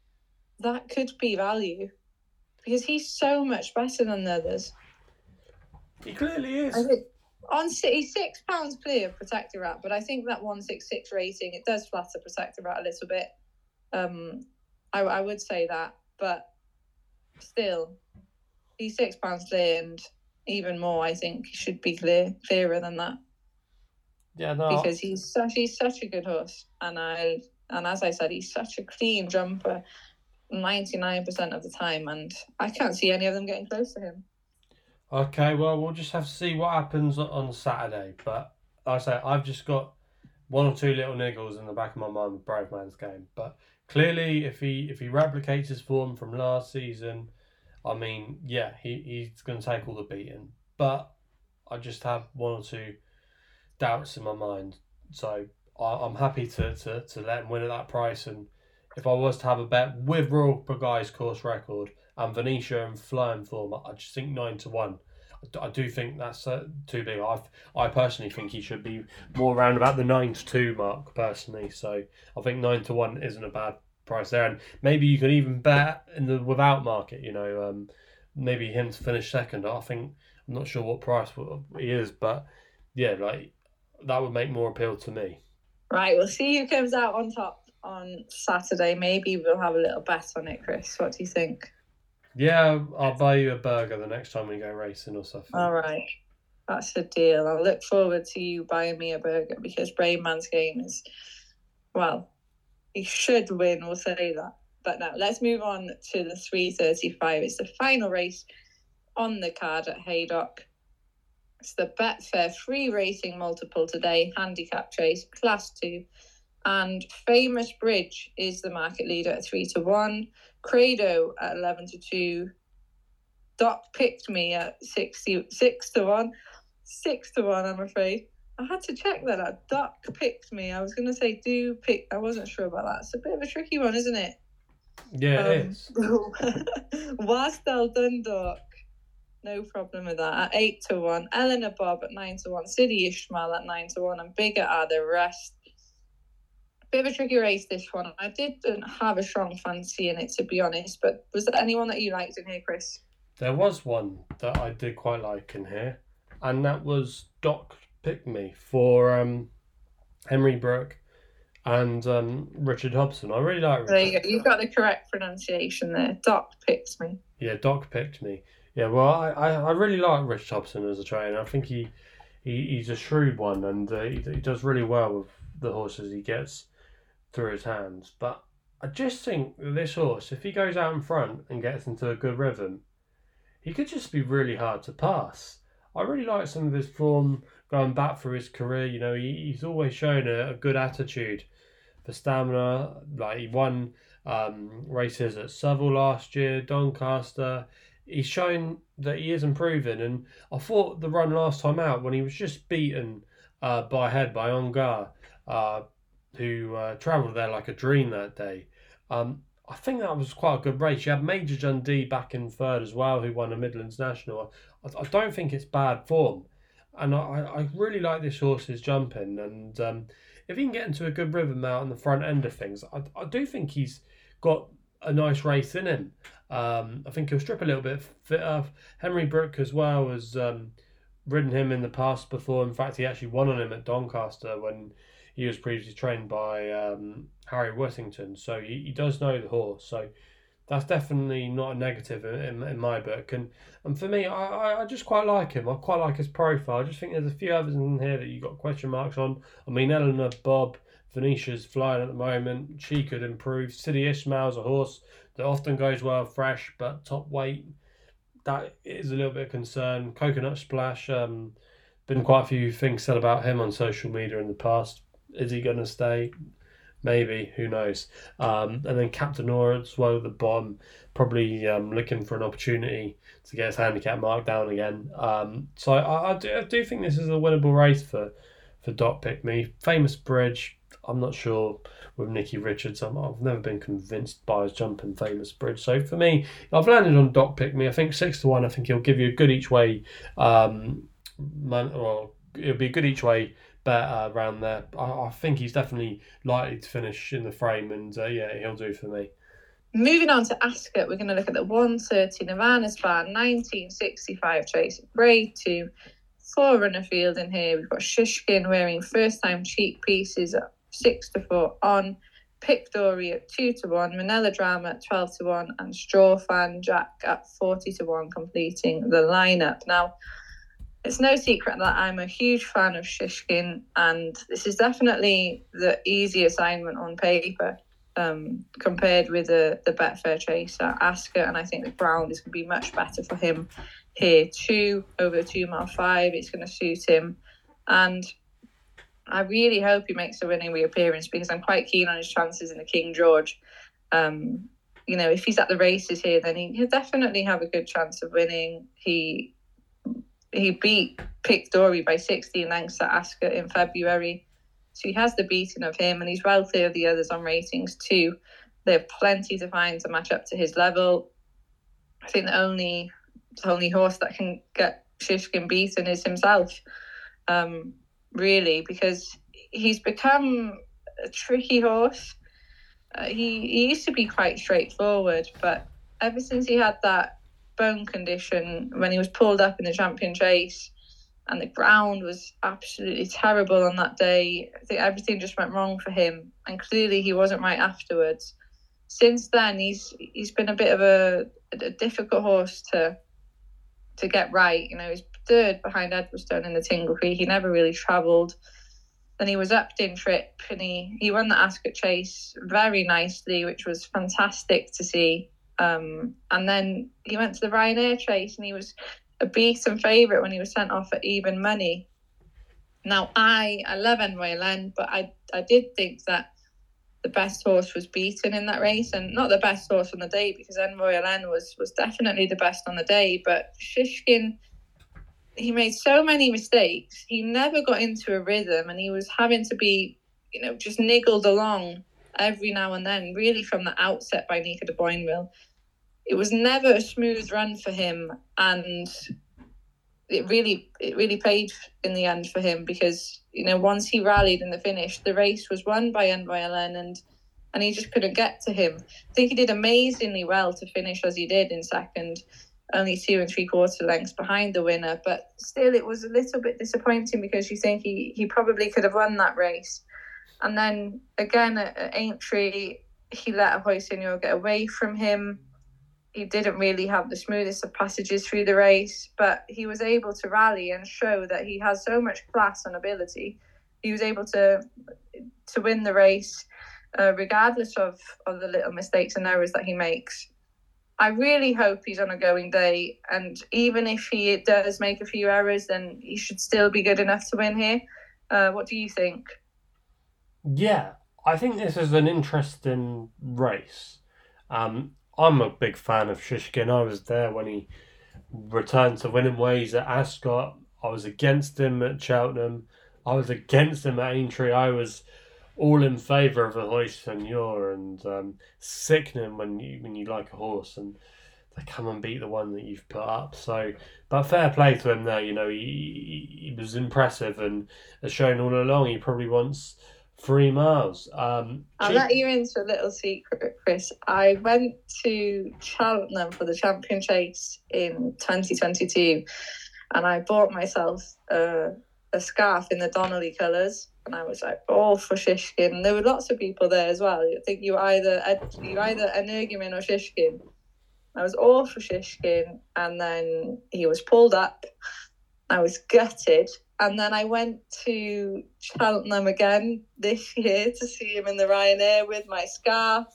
that could be value because he's so much better than the others. He clearly is. I think on he's six pounds clear of Protectorat, but I think that one six six rating it does flatter Protectorat a little bit. Um, I, I would say that, but still, he's six pounds clear, and even more, I think should be clear clearer than that. Yeah, no. Because he's such he's such a good horse, and I and as I said, he's such a clean jumper, ninety nine percent of the time, and I can't see any of them getting close to him. Okay, well, we'll just have to see what happens on Saturday. But like I say, I've just got one or two little niggles in the back of my mind with Bravemansgame. But clearly, if he if he replicates his form from last season, I mean, yeah, he, he's going to take all the beating. But I just have one or two doubts in my mind. So I, am happy to, to, to let him win at that price. And if I was to have a bet with Royal Pagaille's course record and Venetia and flying form, I just think 9 to 1. I do think that's uh, too big. I I personally think he should be more around about the nine to two mark personally. So I think nine to one isn't a bad price there, and maybe you could even bet in the without market. You know, um, maybe him to finish second. I think I'm not sure what price he is, but yeah, like that would make more appeal to me. Right, we'll see who comes out on top on Saturday. Maybe we'll have a little bet on it, Chris. What do you think? Yeah, I'll buy you a burger the next time we go racing or something. All right. That's a deal. I look forward to you buying me a burger because Brain Man's Bravemansgame is, well, he should win, we'll say that. But now let's move on to the 335. It's the final race on the card at Haydock. It's the Betfair free racing multiple today, handicap chase, class two. And Famous Bridge is the market leader at three to one. Credo at eleven to two. Doc picked me at 60, six to one. Six to one, I'm afraid. I had to check that out. Duck picked me. I was going to say do pick. I wasn't sure about that. It's a bit of a tricky one, isn't it? Yeah, um, it is. Wasdell Dundalk. No problem with that. At 8 to 1. Eleanor Bob at 9 to 1. City Ishmael at 9 to 1. And bigger are the rest. Bit of a tricky race, this one. I didn't have a strong fancy in it, to be honest. But was there anyone that you liked in here, Chris? There was one that I did quite like in here. And that was Doc pick me for um, Henry Brooke and um, Richard Hobson. I really like. Richard. There you go. You've got the correct pronunciation there. Doc picked me. Yeah, Doc picked me. Yeah, well, I, I, really like Richard Hobson as a trainer. I think he, he he's a shrewd one, and uh, he, he does really well with the horses he gets through his hands. But I just think this horse, if he goes out in front and gets into a good rhythm, he could just be really hard to pass. I really like some of his form going back through his career. You know, he, he's always shown a, a good attitude for stamina. Like he won um, races at Seville last year, Doncaster. He's shown that he is improving, and I thought the run last time out when he was just beaten uh, by head by On Guard, uh, who uh, travelled there like a dream that day. Um, I think that was quite a good race. You had Major Dundee back in third as well, who won a Midlands National. I, I don't think it's bad form, and I, I really like this horse's jumping. And um, if he can get into a good rhythm out on the front end of things, I, I do think he's got a nice race in him. Um, I think he'll strip a little bit fitter. Henry Brooke as well has um, ridden him in the past before. In fact, he actually won on him at Doncaster when he was previously trained by um, Harry Whittington. So he, he does know the horse. So that's definitely not a negative in, in, my book. And and for me, I, I just quite like him. I quite like his profile. I just think there's a few others in here that you got question marks on. I mean, Eleanor Bob, Venetia's flying at the moment. She could improve. City Ismail's a horse that often goes well fresh, but top weight. That is a little bit of concern. Coconut Splash, um, been quite a few things said about him on social media in the past. Is he going to stay? Maybe, who knows? Um, and then Captain Nora as well the bomb, probably um, looking for an opportunity to get his handicap marked down again. Um, so I, I, do, I do think this is a winnable race for, for Doc Pick Me. Famous Bridge, I'm not sure with Nicky Richards. i have never been convinced by his jumping Famous Bridge. So for me, I've landed on Doc Pick Me. I think six to one. I think he'll give you a good each way. Um, man, well, it'll be a good each way bet uh, around there. I, I, think he's definitely likely to finish in the frame, and uh, yeah, he'll do for me. Moving on to Ascot, we're going to look at the 130 Nirvana Spa 1965 Chase Grade 2. Four runner field in here. We've got Shishkin wearing first time cheek pieces 6 to 4 on. Pic D'Orhy at 2 to 1, Manila Drama at 12 to 1, and Straw Fan Jack at 40 to 1, completing the lineup. Now, it's no secret that I'm a huge fan of Shishkin, and this is definitely the easy assignment on paper um, compared with the, the Betfair Chaser Ascot, and I think the ground is going to be much better for him here too. Over two mile five, it's going to suit him, and I really hope he makes a winning reappearance because I'm quite keen on his chances in the King George. Um, you know, if he's at the races here, then he, he'll definitely have a good chance of winning. He he beat Pic D'Orhy by 16 lengths at Ascot in February. So he has the beating of him, and he's well clear of the others on ratings too. They have plenty to find to match up to his level. I think the only the only horse that can get Shishkin beaten is himself, um, really, because he's become a tricky horse. Uh, he, he used to be quite straightforward, but ever since he had that bone condition when he was pulled up in the champion chase and the ground was absolutely terrible on that day. I think everything just went wrong for him, and clearly he wasn't right afterwards. Since then, he's he's been a bit of a, a difficult horse to to get right. You know, he's third behind Edwardstone in the Tingle Creek. He never really travelled. Then he was up Upton trip and he, he won the Ascot Chase very nicely, which was fantastic to see. Um, and then he went to the Ryanair chase and he was a beaten favourite when he was sent off at even money. Now I I love Envoy Allen, but I I did think that the best horse was beaten in that race, and not the best horse on the day because Envoy Allen was was definitely the best on the day. But Shishkin, he made so many mistakes. He never got into a rhythm, and he was having to be, you know, just niggled along every now and then, really from the outset by Nico de Boinville it was never a smooth run for him, and it really it really paid in the end for him because you know once he rallied in the finish, the race was won by Envoy Allen and and he just couldn't get to him. I think he did amazingly well to finish as he did in second, only two and three quarter lengths behind the winner. But still, it was a little bit disappointing because you think he, he probably could have won that race. And then again at, at Aintree, he let Ahoy Senor get away from him. He didn't really have the smoothest of passages through the race, but he was able to rally and show that he has so much class and ability. He was able to to win the race, uh, regardless of, of the little mistakes and errors that he makes. I really hope he's on a going day, and even if he does make a few errors, then he should still be good enough to win here. Uh, what do you think? Yeah, I think this is an interesting race. Um, I'm a big fan of Shishkin. I was there when he returned to winning ways at Ascot. I was against him at Cheltenham. I was against him at Aintree. I was all in favour of Ahoy Senor and um, sickening when you when you like a horse and they come and beat the one that you've put up. So, but fair play to him there. You know, he, he was impressive and has shown all along he probably wants three miles. Um, I'll let you into a little secret, Chris. I went to Cheltenham for the Champion Chase in 2022 and I bought myself a, a scarf in the Donnelly colours. And I was like, oh, for Shishkin. There were lots of people there as well. I think you either uh, you either Energumen or Shishkin. I was all for Shishkin, and then he was pulled up. I was gutted and then I went to Cheltenham again this year to see him in the Ryanair with my scarf.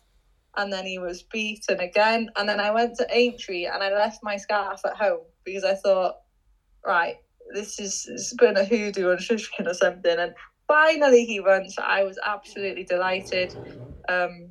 And then he was beaten again. And then I went to Aintree and I left my scarf at home because I thought, right, this is it's been a hoodoo on Shishkin or something. And finally he won. So I was absolutely delighted. Um,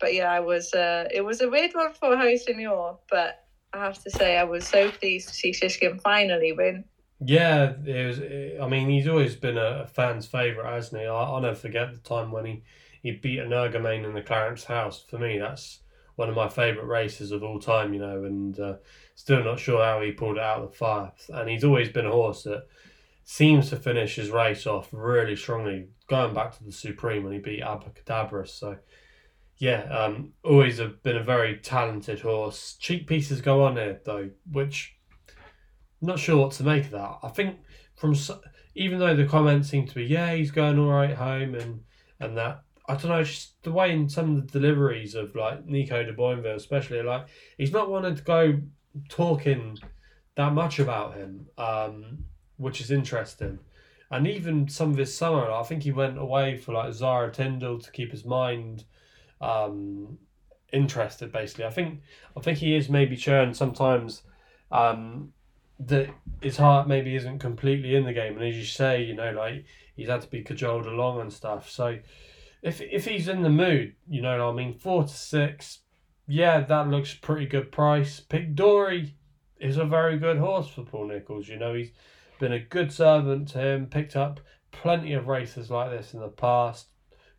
but yeah, I was. Uh, it was a weird one for Ahoy Senor, but I have to say I was so pleased to see Shishkin finally win. Yeah, it was. I mean, he's always been a fan's favourite, hasn't he? I, I'll never forget the time when he, he beat Energumen in the Clarence House. For me, that's one of my favourite races of all time, you know, and uh, still not sure how he pulled it out of the fire. And he's always been a horse that seems to finish his race off really strongly, going back to the Supreme when he beat Abacadabra. So, yeah, um, always have been a very talented horse. Cheap pieces go on here, though, which I'm not sure what to make of that. I think from even though the comments seem to be yeah he's going all right home and and that I don't know just the way in some of the deliveries of like Nico de Boinville especially like he's not wanted to go talking that much about him, um, which is interesting. And even some of his summer, I think he went away for like Zara Tindall to keep his mind um, interested. Basically, I think I think he is maybe churned sometimes um, that his heart maybe isn't completely in the game, and as you say, you know, like he's had to be cajoled along and stuff. So if if he's in the mood, you know, I mean, four to six, yeah, that looks pretty good price. Pic D'Orhy is a very good horse for Paul Nicholls. You know, he's been a good servant to him. Picked up plenty of races like this in the past.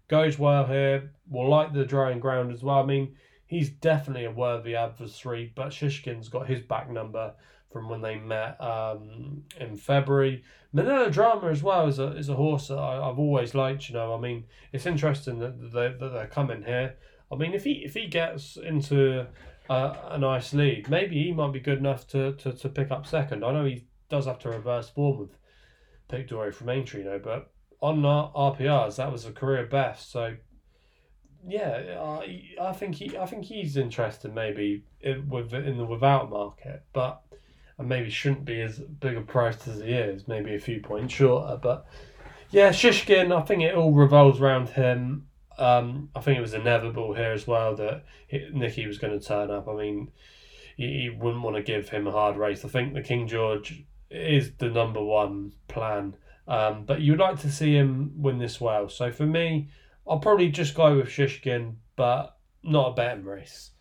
Goes well here. Will like the drying ground as well. I mean, he's definitely a worthy adversary, but Shishkin's got his back number from when they met um, in February. Manila Drama as well is a is a horse that I, have always liked. You know, I mean, it's interesting that they that they're coming here. I mean, if he if he gets into a, a nice lead, maybe he might be good enough to, to, to pick up second. I know he does have to reverse form with Pic D'Orhy from Aintree, you know, but on RPRs that was a career best. So yeah, I, I think he I think he's interested maybe in, with in the without market, but and maybe shouldn't be as big a price as he is, maybe a few points shorter. But yeah, Shishkin, I think it all revolves around him. Um, I think it was inevitable here as well that Nicky was going to turn up. I mean, he, wouldn't want to give him a hard race. I think the King George is the number one plan. Um, but you'd like to see him win this well. So for me, I'll probably just go with Shishkin, but not a betting race.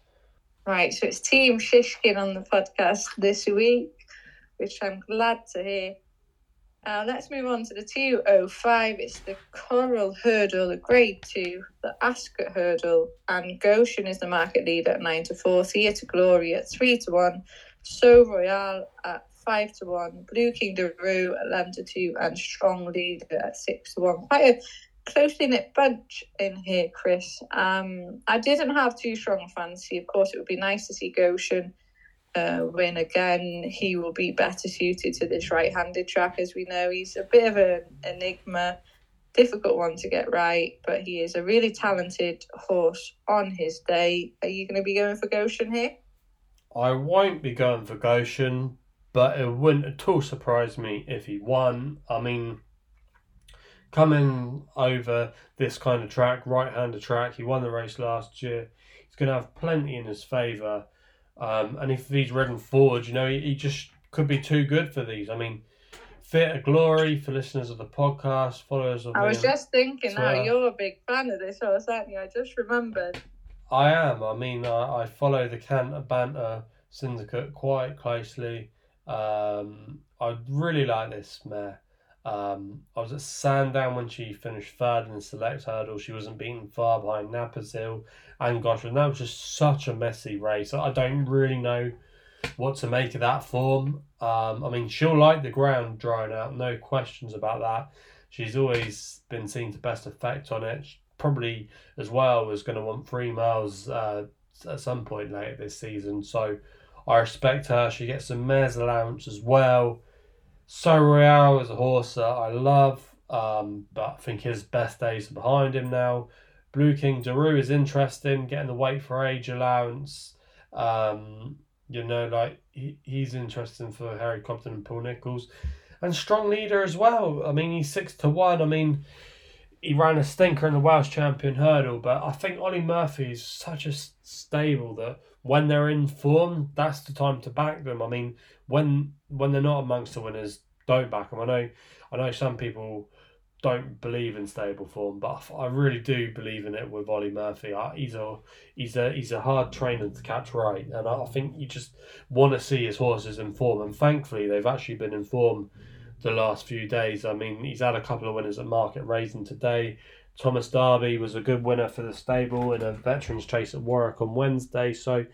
Right, so it's Team Shishkin on the podcast this week, which I'm glad to hear. Uh, let's move on to the 205. It's the Coral Hurdle, the Grade 2, the Ascot Hurdle, and Goshen is the market leader at 9 to 4, Theatre Glory at 3 to 1, So Royale at 5 to 1, Blue King de Rue at 11 to 2, and Strong Leader at 6 to 1. Quite a closely knit bunch in here, Chris. Um, I didn't have too strong a fancy. Of course, it would be nice to see Goshen uh, win again. He will be better suited to this right-handed track, as we know. He's a bit of an enigma, difficult one to get right, but he is a really talented horse on his day. Are you going to be going for Goshen here? I won't be going for Goshen, but it wouldn't at all surprise me if he won. I mean, coming over this kind of track, right handed track, he won the race last year. He's going to have plenty in his favour. Um, and if he's ridden forward, you know, he, he just could be too good for these. I mean, Fit of Glory for listeners of the podcast, followers of. I was just thinking now, you're a big fan of this horse, aren't you? I just remembered. I am. I mean, I, I follow the Canter Banter Syndicate quite closely. Um, I really like this mare. Um, I was at Sandown when she finished third in the select hurdle. She wasn't beaten far behind Knappers Hill and Goshen. That was just such a messy race. I don't really know what to make of that form. Um, I mean, she'll like the ground drying out, no questions about that. She's always been seen to best effect on it. She probably, as well, was going to want three miles uh, at some point later this season. So I respect her. She gets some mare's allowance as well. Sceau Royal is a horse that I love, um, but I think his best days are behind him now. Blueking D'Oroux is interesting, getting the weight for age allowance. Um, you know, like he, he's interesting for Harry Cobden and Paul Nicholls. And strong leader as well. I mean, he's six to one. I mean, he ran a stinker in the Welsh Champion hurdle, but I think Olly Murphy is such a stable that when they're in form, that's the time to back them. I mean, when when they're not amongst the winners, don't back them. I know, I know some people don't believe in stable form, but I really do believe in it with Olly Murphy. He's a he's a he's a hard trainer to catch right, and I think you just want to see his horses in form. And thankfully, they've actually been in form the last few days. I mean, he's had a couple of winners at Market Rasen today. Thomas Darby was a good winner for the stable in a veterans chase at Warwick on Wednesday. So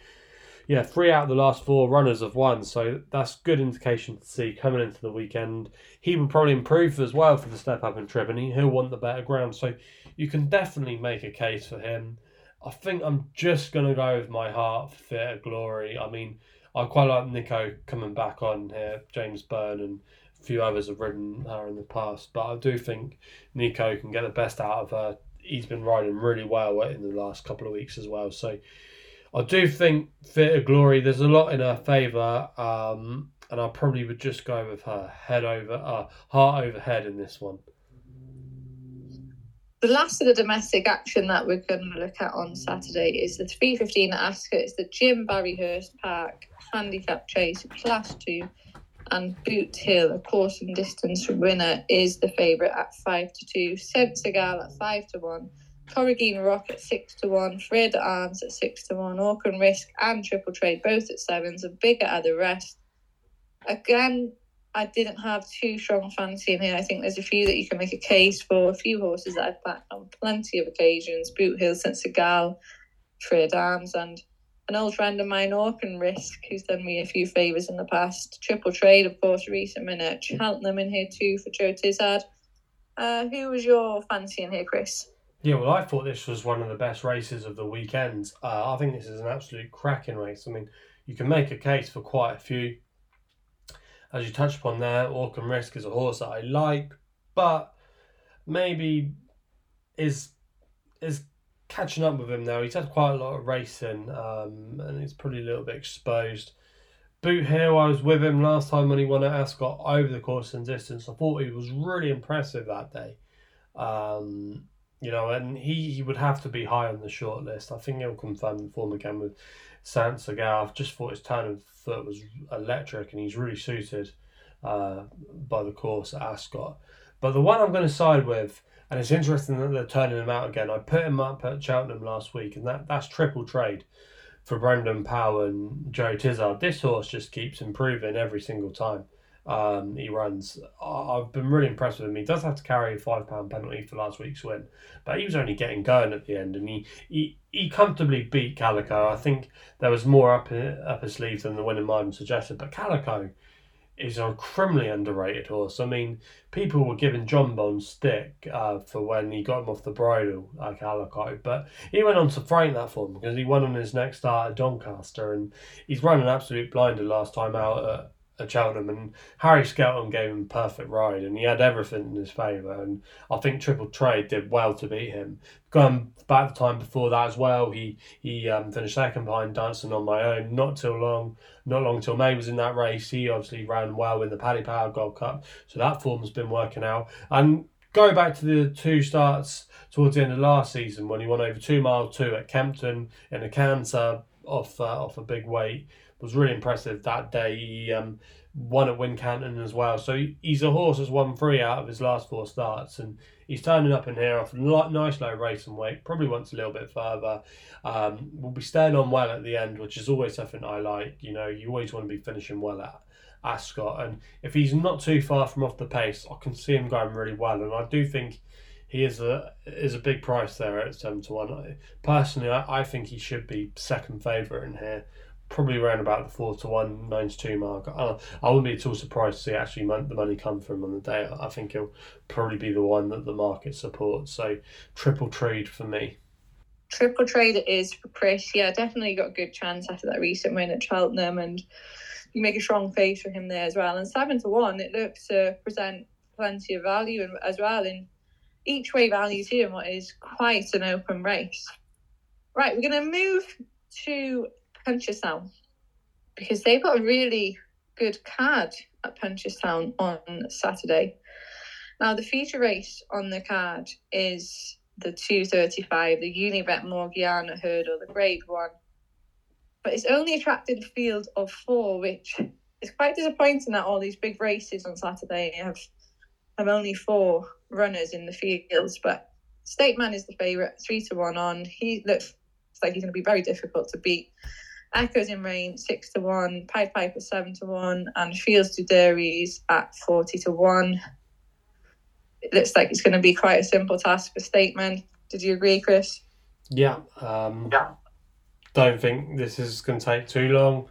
yeah, three out of the last four runners have won, so that's good indication to see coming into the weekend. He will probably improve as well for the step up in Tribony. He'll want the better ground, so you can definitely make a case for him. I think I'm just gonna go with my heart for Glory. I mean, I quite like Nico coming back on here, James Byrne and few others have ridden her in the past, but I do think Nico can get the best out of her. He's been riding really well in the last couple of weeks as well, so I do think Theatre Glory, there's a lot in her favour, um, and I probably would just go with her head over, uh, heart over head in this one. The last of the domestic action that we're going to look at on Saturday is the 315 at Ascot. It's the Jim Barryhurst Park Handicap Chase Class 2 and Boothill, a course and distance winner, is the favourite at 5 to 2. Saint Segal at 5 to 1. Corrigine Rock at six to one, Fred Arms at six to one, Aucunrisque and Triple Trade both at sevens, and bigger at the rest. Again, I didn't have too strong fancy in here. I think there's a few that you can make a case for. A few horses that I've backed on plenty of occasions. Boothill, Sensigal, Fred Arms, and an old friend of mine, Aucunrisque, who's done me a few favours in the past. Triple Trade, of course, recent minute. Cheltenham in here too for Joe Tizzard. Uh, who was your fancy in here, Chris? Yeah, well, I thought this was one of the best races of the weekend. Uh, I think this is an absolute cracking race. I mean, you can make a case for quite a few. As you touched upon there, Aucunrisque is a horse that I like, but maybe is is catching up with him now. He's had quite a lot of racing, um, and he's probably a little bit exposed. Boothill, I was with him last time when he won at Ascot over the course and distance. I thought he was really impressive that day. Um, you know, and he, he would have to be high on the short list. I think he'll confirm the form again with Saint Segal. I've just thought his turn of foot was electric and he's really suited uh, by the course at Ascot. But the one I'm going to side with, and it's interesting that they're turning him out again. I put him up at Cheltenham last week, and that, that's triple trade for Brendan Powell and Joe Tizzard. This horse just keeps improving every single time um, he runs. I've been really impressed with him. He does have to carry a five pound penalty for last week's win, but he was only getting going at the end, and he he, he comfortably beat Calico. I think there was more up up his sleeve than the winning mind suggested, but Calico is a criminally underrated horse. I mean, people were giving Jonbon stick uh, for when he got him off the bridle, like Calico, but he went on to frighten that form because he won on his next start at Doncaster, and he's run an absolute blinder last time out at at Cheltenham, and Harry Skelton gave him perfect ride, and he had everything in his favour. And I think Triple Trade did well to beat him. Going back the time before that as well, he he um, finished second behind Dancing on My Own. Not too long, Notlongtillmay was in that race. He obviously ran well in the Paddy Power Gold Cup, so that form's been working out. And go back to the two starts towards the end of last season when he won over two mile two at Kempton in a canter off uh, off a big weight was really impressive that day. He um, won at Wincanton as well. So he's a horse that's won three out of his last four starts, and he's turning up in here off a nice low racing weight. Probably wants a little bit further. Um, will be staying on well at the end, which is always something I like. You know, you always want to be finishing well at Ascot, and if he's not too far from off the pace, I can see him going really well. And I do think he is a is a big price there at seven to one. Personally, I, I think he should be second favourite in here probably around about the four to one, nine to two mark. I, I wouldn't be at all surprised to see actually the money come from on the day. I think he'll probably be the one that the market supports. So triple trade for me. Triple trade it is for Chris. Yeah, definitely got a good chance after that recent win at Cheltenham, and you make a strong face for him there as well. And seven to one, it looks to present plenty of value as well in each way values here in what is quite an open race. Right, we're going to move to Punchestown because they've got a really good card at Punchestown on Saturday. Now, the feature race on the card is the 235, the Unibet Morgiana hurdle, the grade one. But it's only attracted a field of four, which is quite disappointing that all these big races on Saturday have have only four runners in the fields. But State Man is the favourite, three to one on. He looks like he's going to be very difficult to beat. Echoes in Rain six to one, Pied Piper seven to one, and Fields to Dairies at forty to one. It looks like it's going to be quite a simple task for State Man. Did you agree, Chris? Yeah. Um, yeah. Don't think this is going to take too long.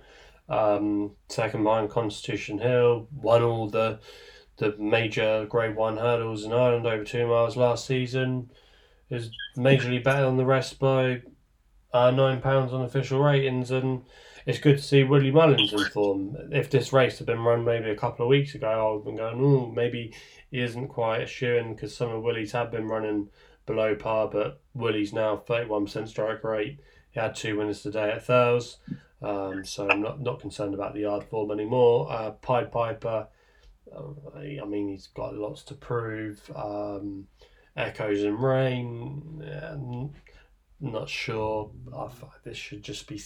Um, second behind Constitution Hill, won all the the major Grade One hurdles in Ireland over two miles last season. Is majorly better than the rest by uh, nine pounds on official ratings, and it's good to see Willie Mullins in form. If this race had been run maybe a couple of weeks ago, I would have been going, oh, maybe he isn't quite a shoe because some of Willie's have been running below par, but Willie's now 31% strike rate. He had two winners today at Thurles, um, so I'm not, not concerned about the yard form anymore. Uh, Pied Piper, uh, I mean, he's got lots to prove. Um, Echoes in Rain, not sure. I this should just be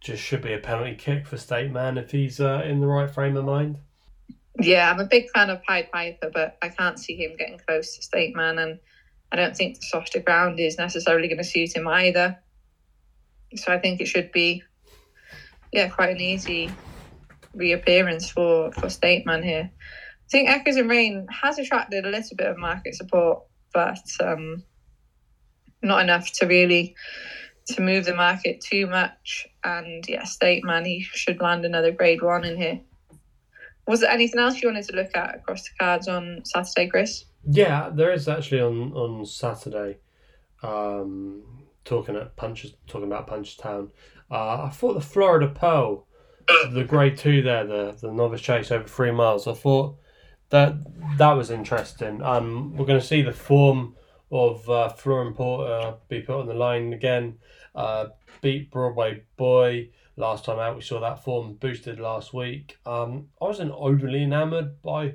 just should be a penalty kick for State Man if he's uh, in the right frame of mind. Yeah, I'm a big fan of Pied Piper, but I can't see him getting close to State Man, and I don't think the softer ground is necessarily going to suit him either. So I think it should be, yeah, quite an easy reappearance for for State Man here. I think Echoes in Rain has attracted a little bit of market support, but um, not enough to really to move the market too much. And yeah, State Man, he should land another grade one in here. Was there anything else you wanted to look at across the cards on Saturday, Chris? Yeah, there is actually on on Saturday. Um, talking at punches, talking about Punchestown. Uh, I thought the Florida Pearl, the grade two there, the the novice chase over three miles. I thought that that was interesting. Um, we're going to see the form of uh, Flooring Porter be put on the line again. Uh, beat Broadway Boy last time out. We saw that form boosted last week. Um, I wasn't overly enamoured by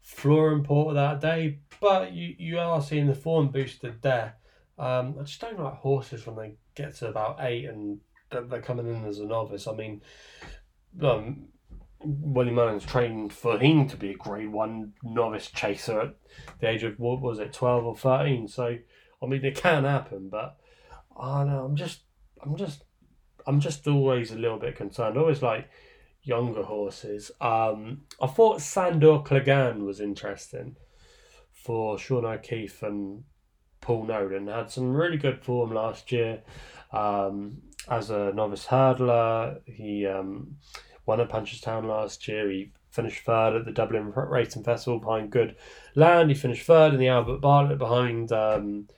Flooring Porter that day, but you, you are seeing the form boosted there. Um, I just don't like horses when they get to about eight and they're coming in as a novice. I mean, um, Willie Mullins trained for him to be a grade one novice chaser at the age of what was it, twelve or thirteen. So I mean it can happen, but I know I'm just I'm just I'm just always a little bit concerned. Always like younger horses. Um, I thought Sandor Clegane was interesting for Sean O'Keefe and Paul Nolan. Had some really good form last year um, as a novice hurdler. He um, won at Punchestown last year. He finished third at the Dublin Racing Festival behind Good Land. He finished third in the Albert Bartlett behind um,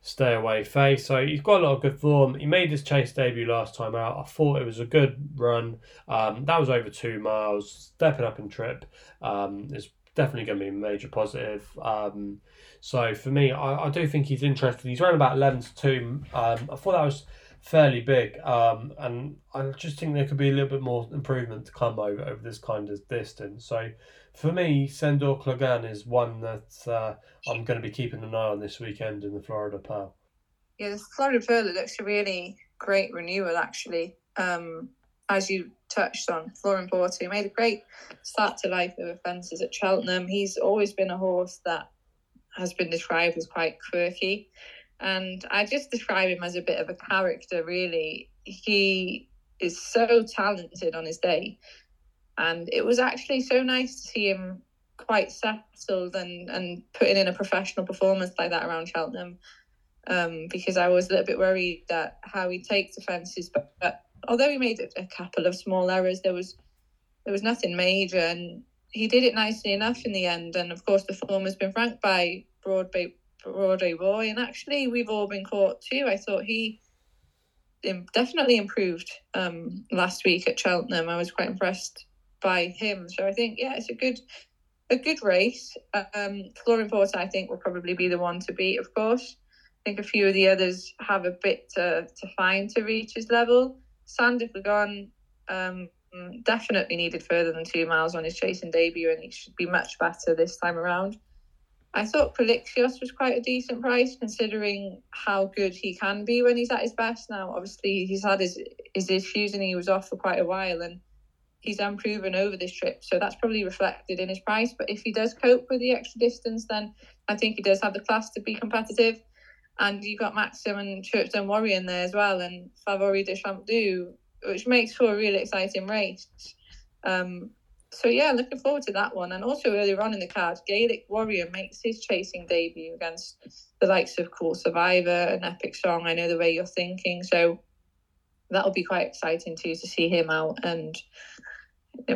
Stay Away Faye. So he's got a lot of good form. He made his chase debut last time out. I thought it was a good run. Um, that was over two miles, stepping up in trip. Um, is definitely going to be a major positive. Um, so for me, I, I do think he's interested. He's around about 11 to 2. Um, I thought that was fairly big. Um, and I just think there could be a little bit more improvement to come over, over this kind of distance. So for me, Sandor Clegane is one that uh, I'm going to be keeping an eye on this weekend in the Florida Pearl. Yeah, the Florida Pearl looks a really great renewal, actually. Um, as you touched on, Flooring Porter made a great start to life with fences at Cheltenham. He's always been a horse that has been described as quite quirky. And I just describe him as a bit of a character, really. He is so talented on his day. And it was actually so nice to see him quite settled and, and putting in a professional performance like that around Cheltenham. Um, because I was a little bit worried that how he takes offences, but, but although he made a, couple of small errors, there was there was nothing major, and he did it nicely enough in the end. And of course, the form has been ranked by Broadway Broadway Boy, and actually we've all been caught too. I thought he definitely improved um, last week at Cheltenham. I was quite impressed by him. So I think yeah, it's a good a good race. Um, Flooring Porter, I think, will probably be the one to beat. Of course, I think a few of the others have a bit to to find to reach his level. Sander um, definitely needed further than two miles on his chasing debut, and he should be much better this time around. I thought Prolixios was quite a decent price considering how good he can be when he's at his best. Now, obviously, he's had his his issues and he was off for quite a while, and he's unproven over this trip, so that's probably reflected in his price. But if he does cope with the extra distance, then I think he does have the class to be competitive. And you've got Maxim and Churchstonewarrior in there as well, and Favori de Champdou, which makes for a really exciting race. Um, so yeah, looking forward to that one. And also earlier on in the card, Gaelic Warrior makes his chasing debut against the likes of Cool Survivor and Epic Song. I know the way you're thinking, so that'll be quite exciting too to see him out and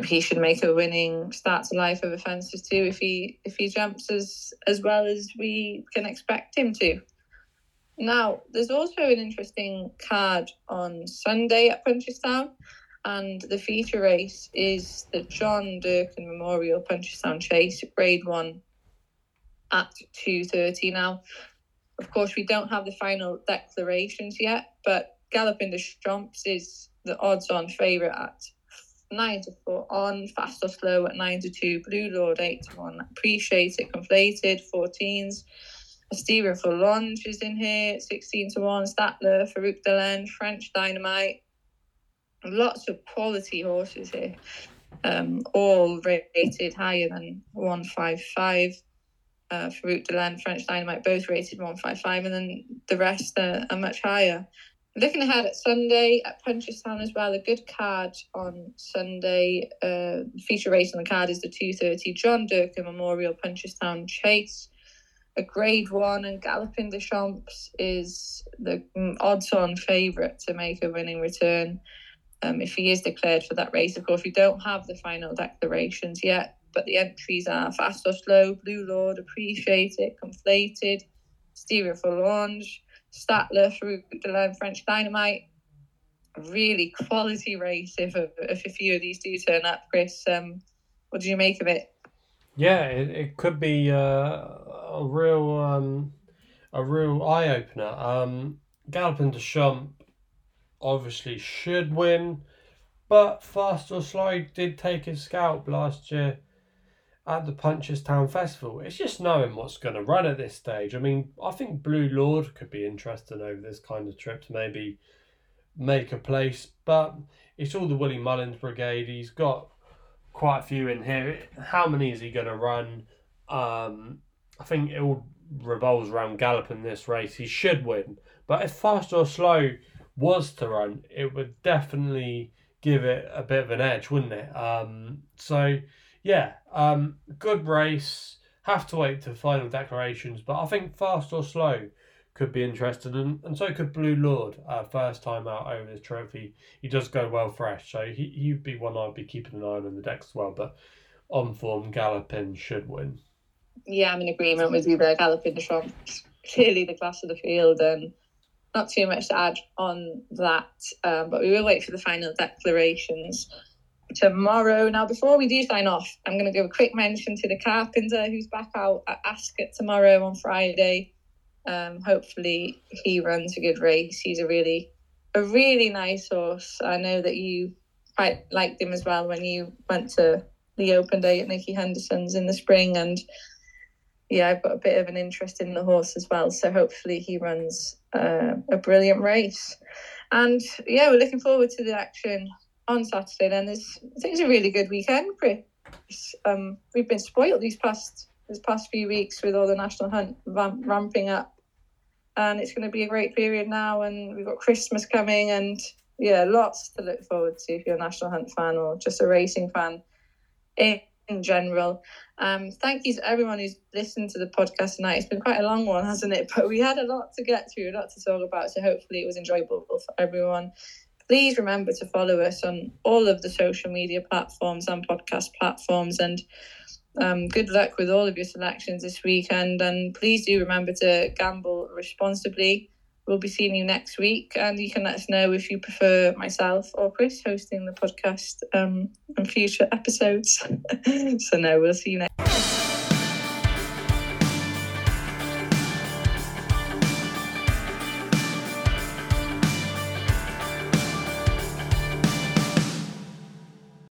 he should make a winning start to life of offences too if he if he jumps as as well as we can expect him to. Now, there's also an interesting card on Sunday at Punchestown, and the feature race is the John Durkan Memorial Punchestown Chase, Grade One, at two thirty. Now, of course, we don't have the final declarations yet, but Galopin Des Champs is the odds-on favourite at nine to four on, Fastorslow at nine to two, Blue Lord eight to one, appreciate it, conflated, 14s. Steven for Longe is in here, 16 to 1, Stattler, Farouk D'Alene, French Dynamite. Lots of quality horses here, um, all rated higher than 155. Uh, Farouk D'Alene, French Dynamite, both rated 155, and then the rest are, are much higher. Looking ahead at Sunday at Punchestown as well, a good card on Sunday. Uh, feature race on the card is the 2.30 John Durkan Memorial Punchestown Chase. A grade one and Galopin Des Champs is the mm, odds on favourite to make a winning return um, if he is declared for that race. Of course, we don't have the final declarations yet, but the entries are Fastorslow, Blue Lord, Appreciate It, Conflated, Stereo for Launch. Stattler, Farouk D'Alene, French Dynamite. Really quality race if a, if a few of these do turn up, Chris. Um, what do you make of it? Yeah, it, it could be uh, a real um, a real eye opener. Um, Galopin Des Champs obviously should win, but Fastorslow did take his scalp last year at the Punchestown Festival. It's just knowing what's going to run at this stage. I mean, I think Blue Lord could be interesting over this kind of trip to maybe make a place, but it's all the Willie Mullins brigade. He's got quite a few in here. How many is he going to run? Um, I think it all revolves around galloping this race. He should win, but if Fastorslow was to run, it would definitely give it a bit of an edge, wouldn't it? Um, so yeah, um, good race. Have to wait to final declarations, but I think Fastorslow could be interesting, and, and so could Blue Lord. Uh, first time out over this trophy, he does go well fresh, so he he'd be one I'd be keeping an eye on in the decks as well. But on form, Galopin should win. Yeah, I'm in agreement with you there. Gallopin the Trump. clearly the class of the field and not too much to add on that. Um, but we will wait for the final declarations tomorrow. Now, before we do sign off, I'm going to give a quick mention to the carpenter who's back out at Ascot tomorrow on Friday. Um, hopefully, he runs a good race. He's a really, a really nice horse. I know that you quite liked him as well when you went to the open day at Nicky Henderson's in the spring, and yeah, I've got a bit of an interest in the horse as well. So hopefully, he runs uh, a brilliant race. And yeah, we're looking forward to the action on Saturday. Then there's I think it's a really good weekend, Chris. Um, we've been spoiled these past these past few weeks with all the national hunt ramp, ramping up, and it's going to be a great period now. And we've got Christmas coming, and yeah, lots to look forward to if you're a national hunt fan or just a racing fan in, in general. Um, thank you to everyone who's listened to the podcast tonight. It's been quite a long one, hasn't it? But we had a lot to get through, a lot to talk about. So hopefully it was enjoyable for everyone. Please remember to follow us on all of the social media platforms and podcast platforms. And um, good luck with all of your selections this weekend. And please do remember to gamble responsibly. We'll be seeing you next week, and you can let us know if you prefer myself or Chris hosting the podcast um, in future episodes. so, no, we'll see you next.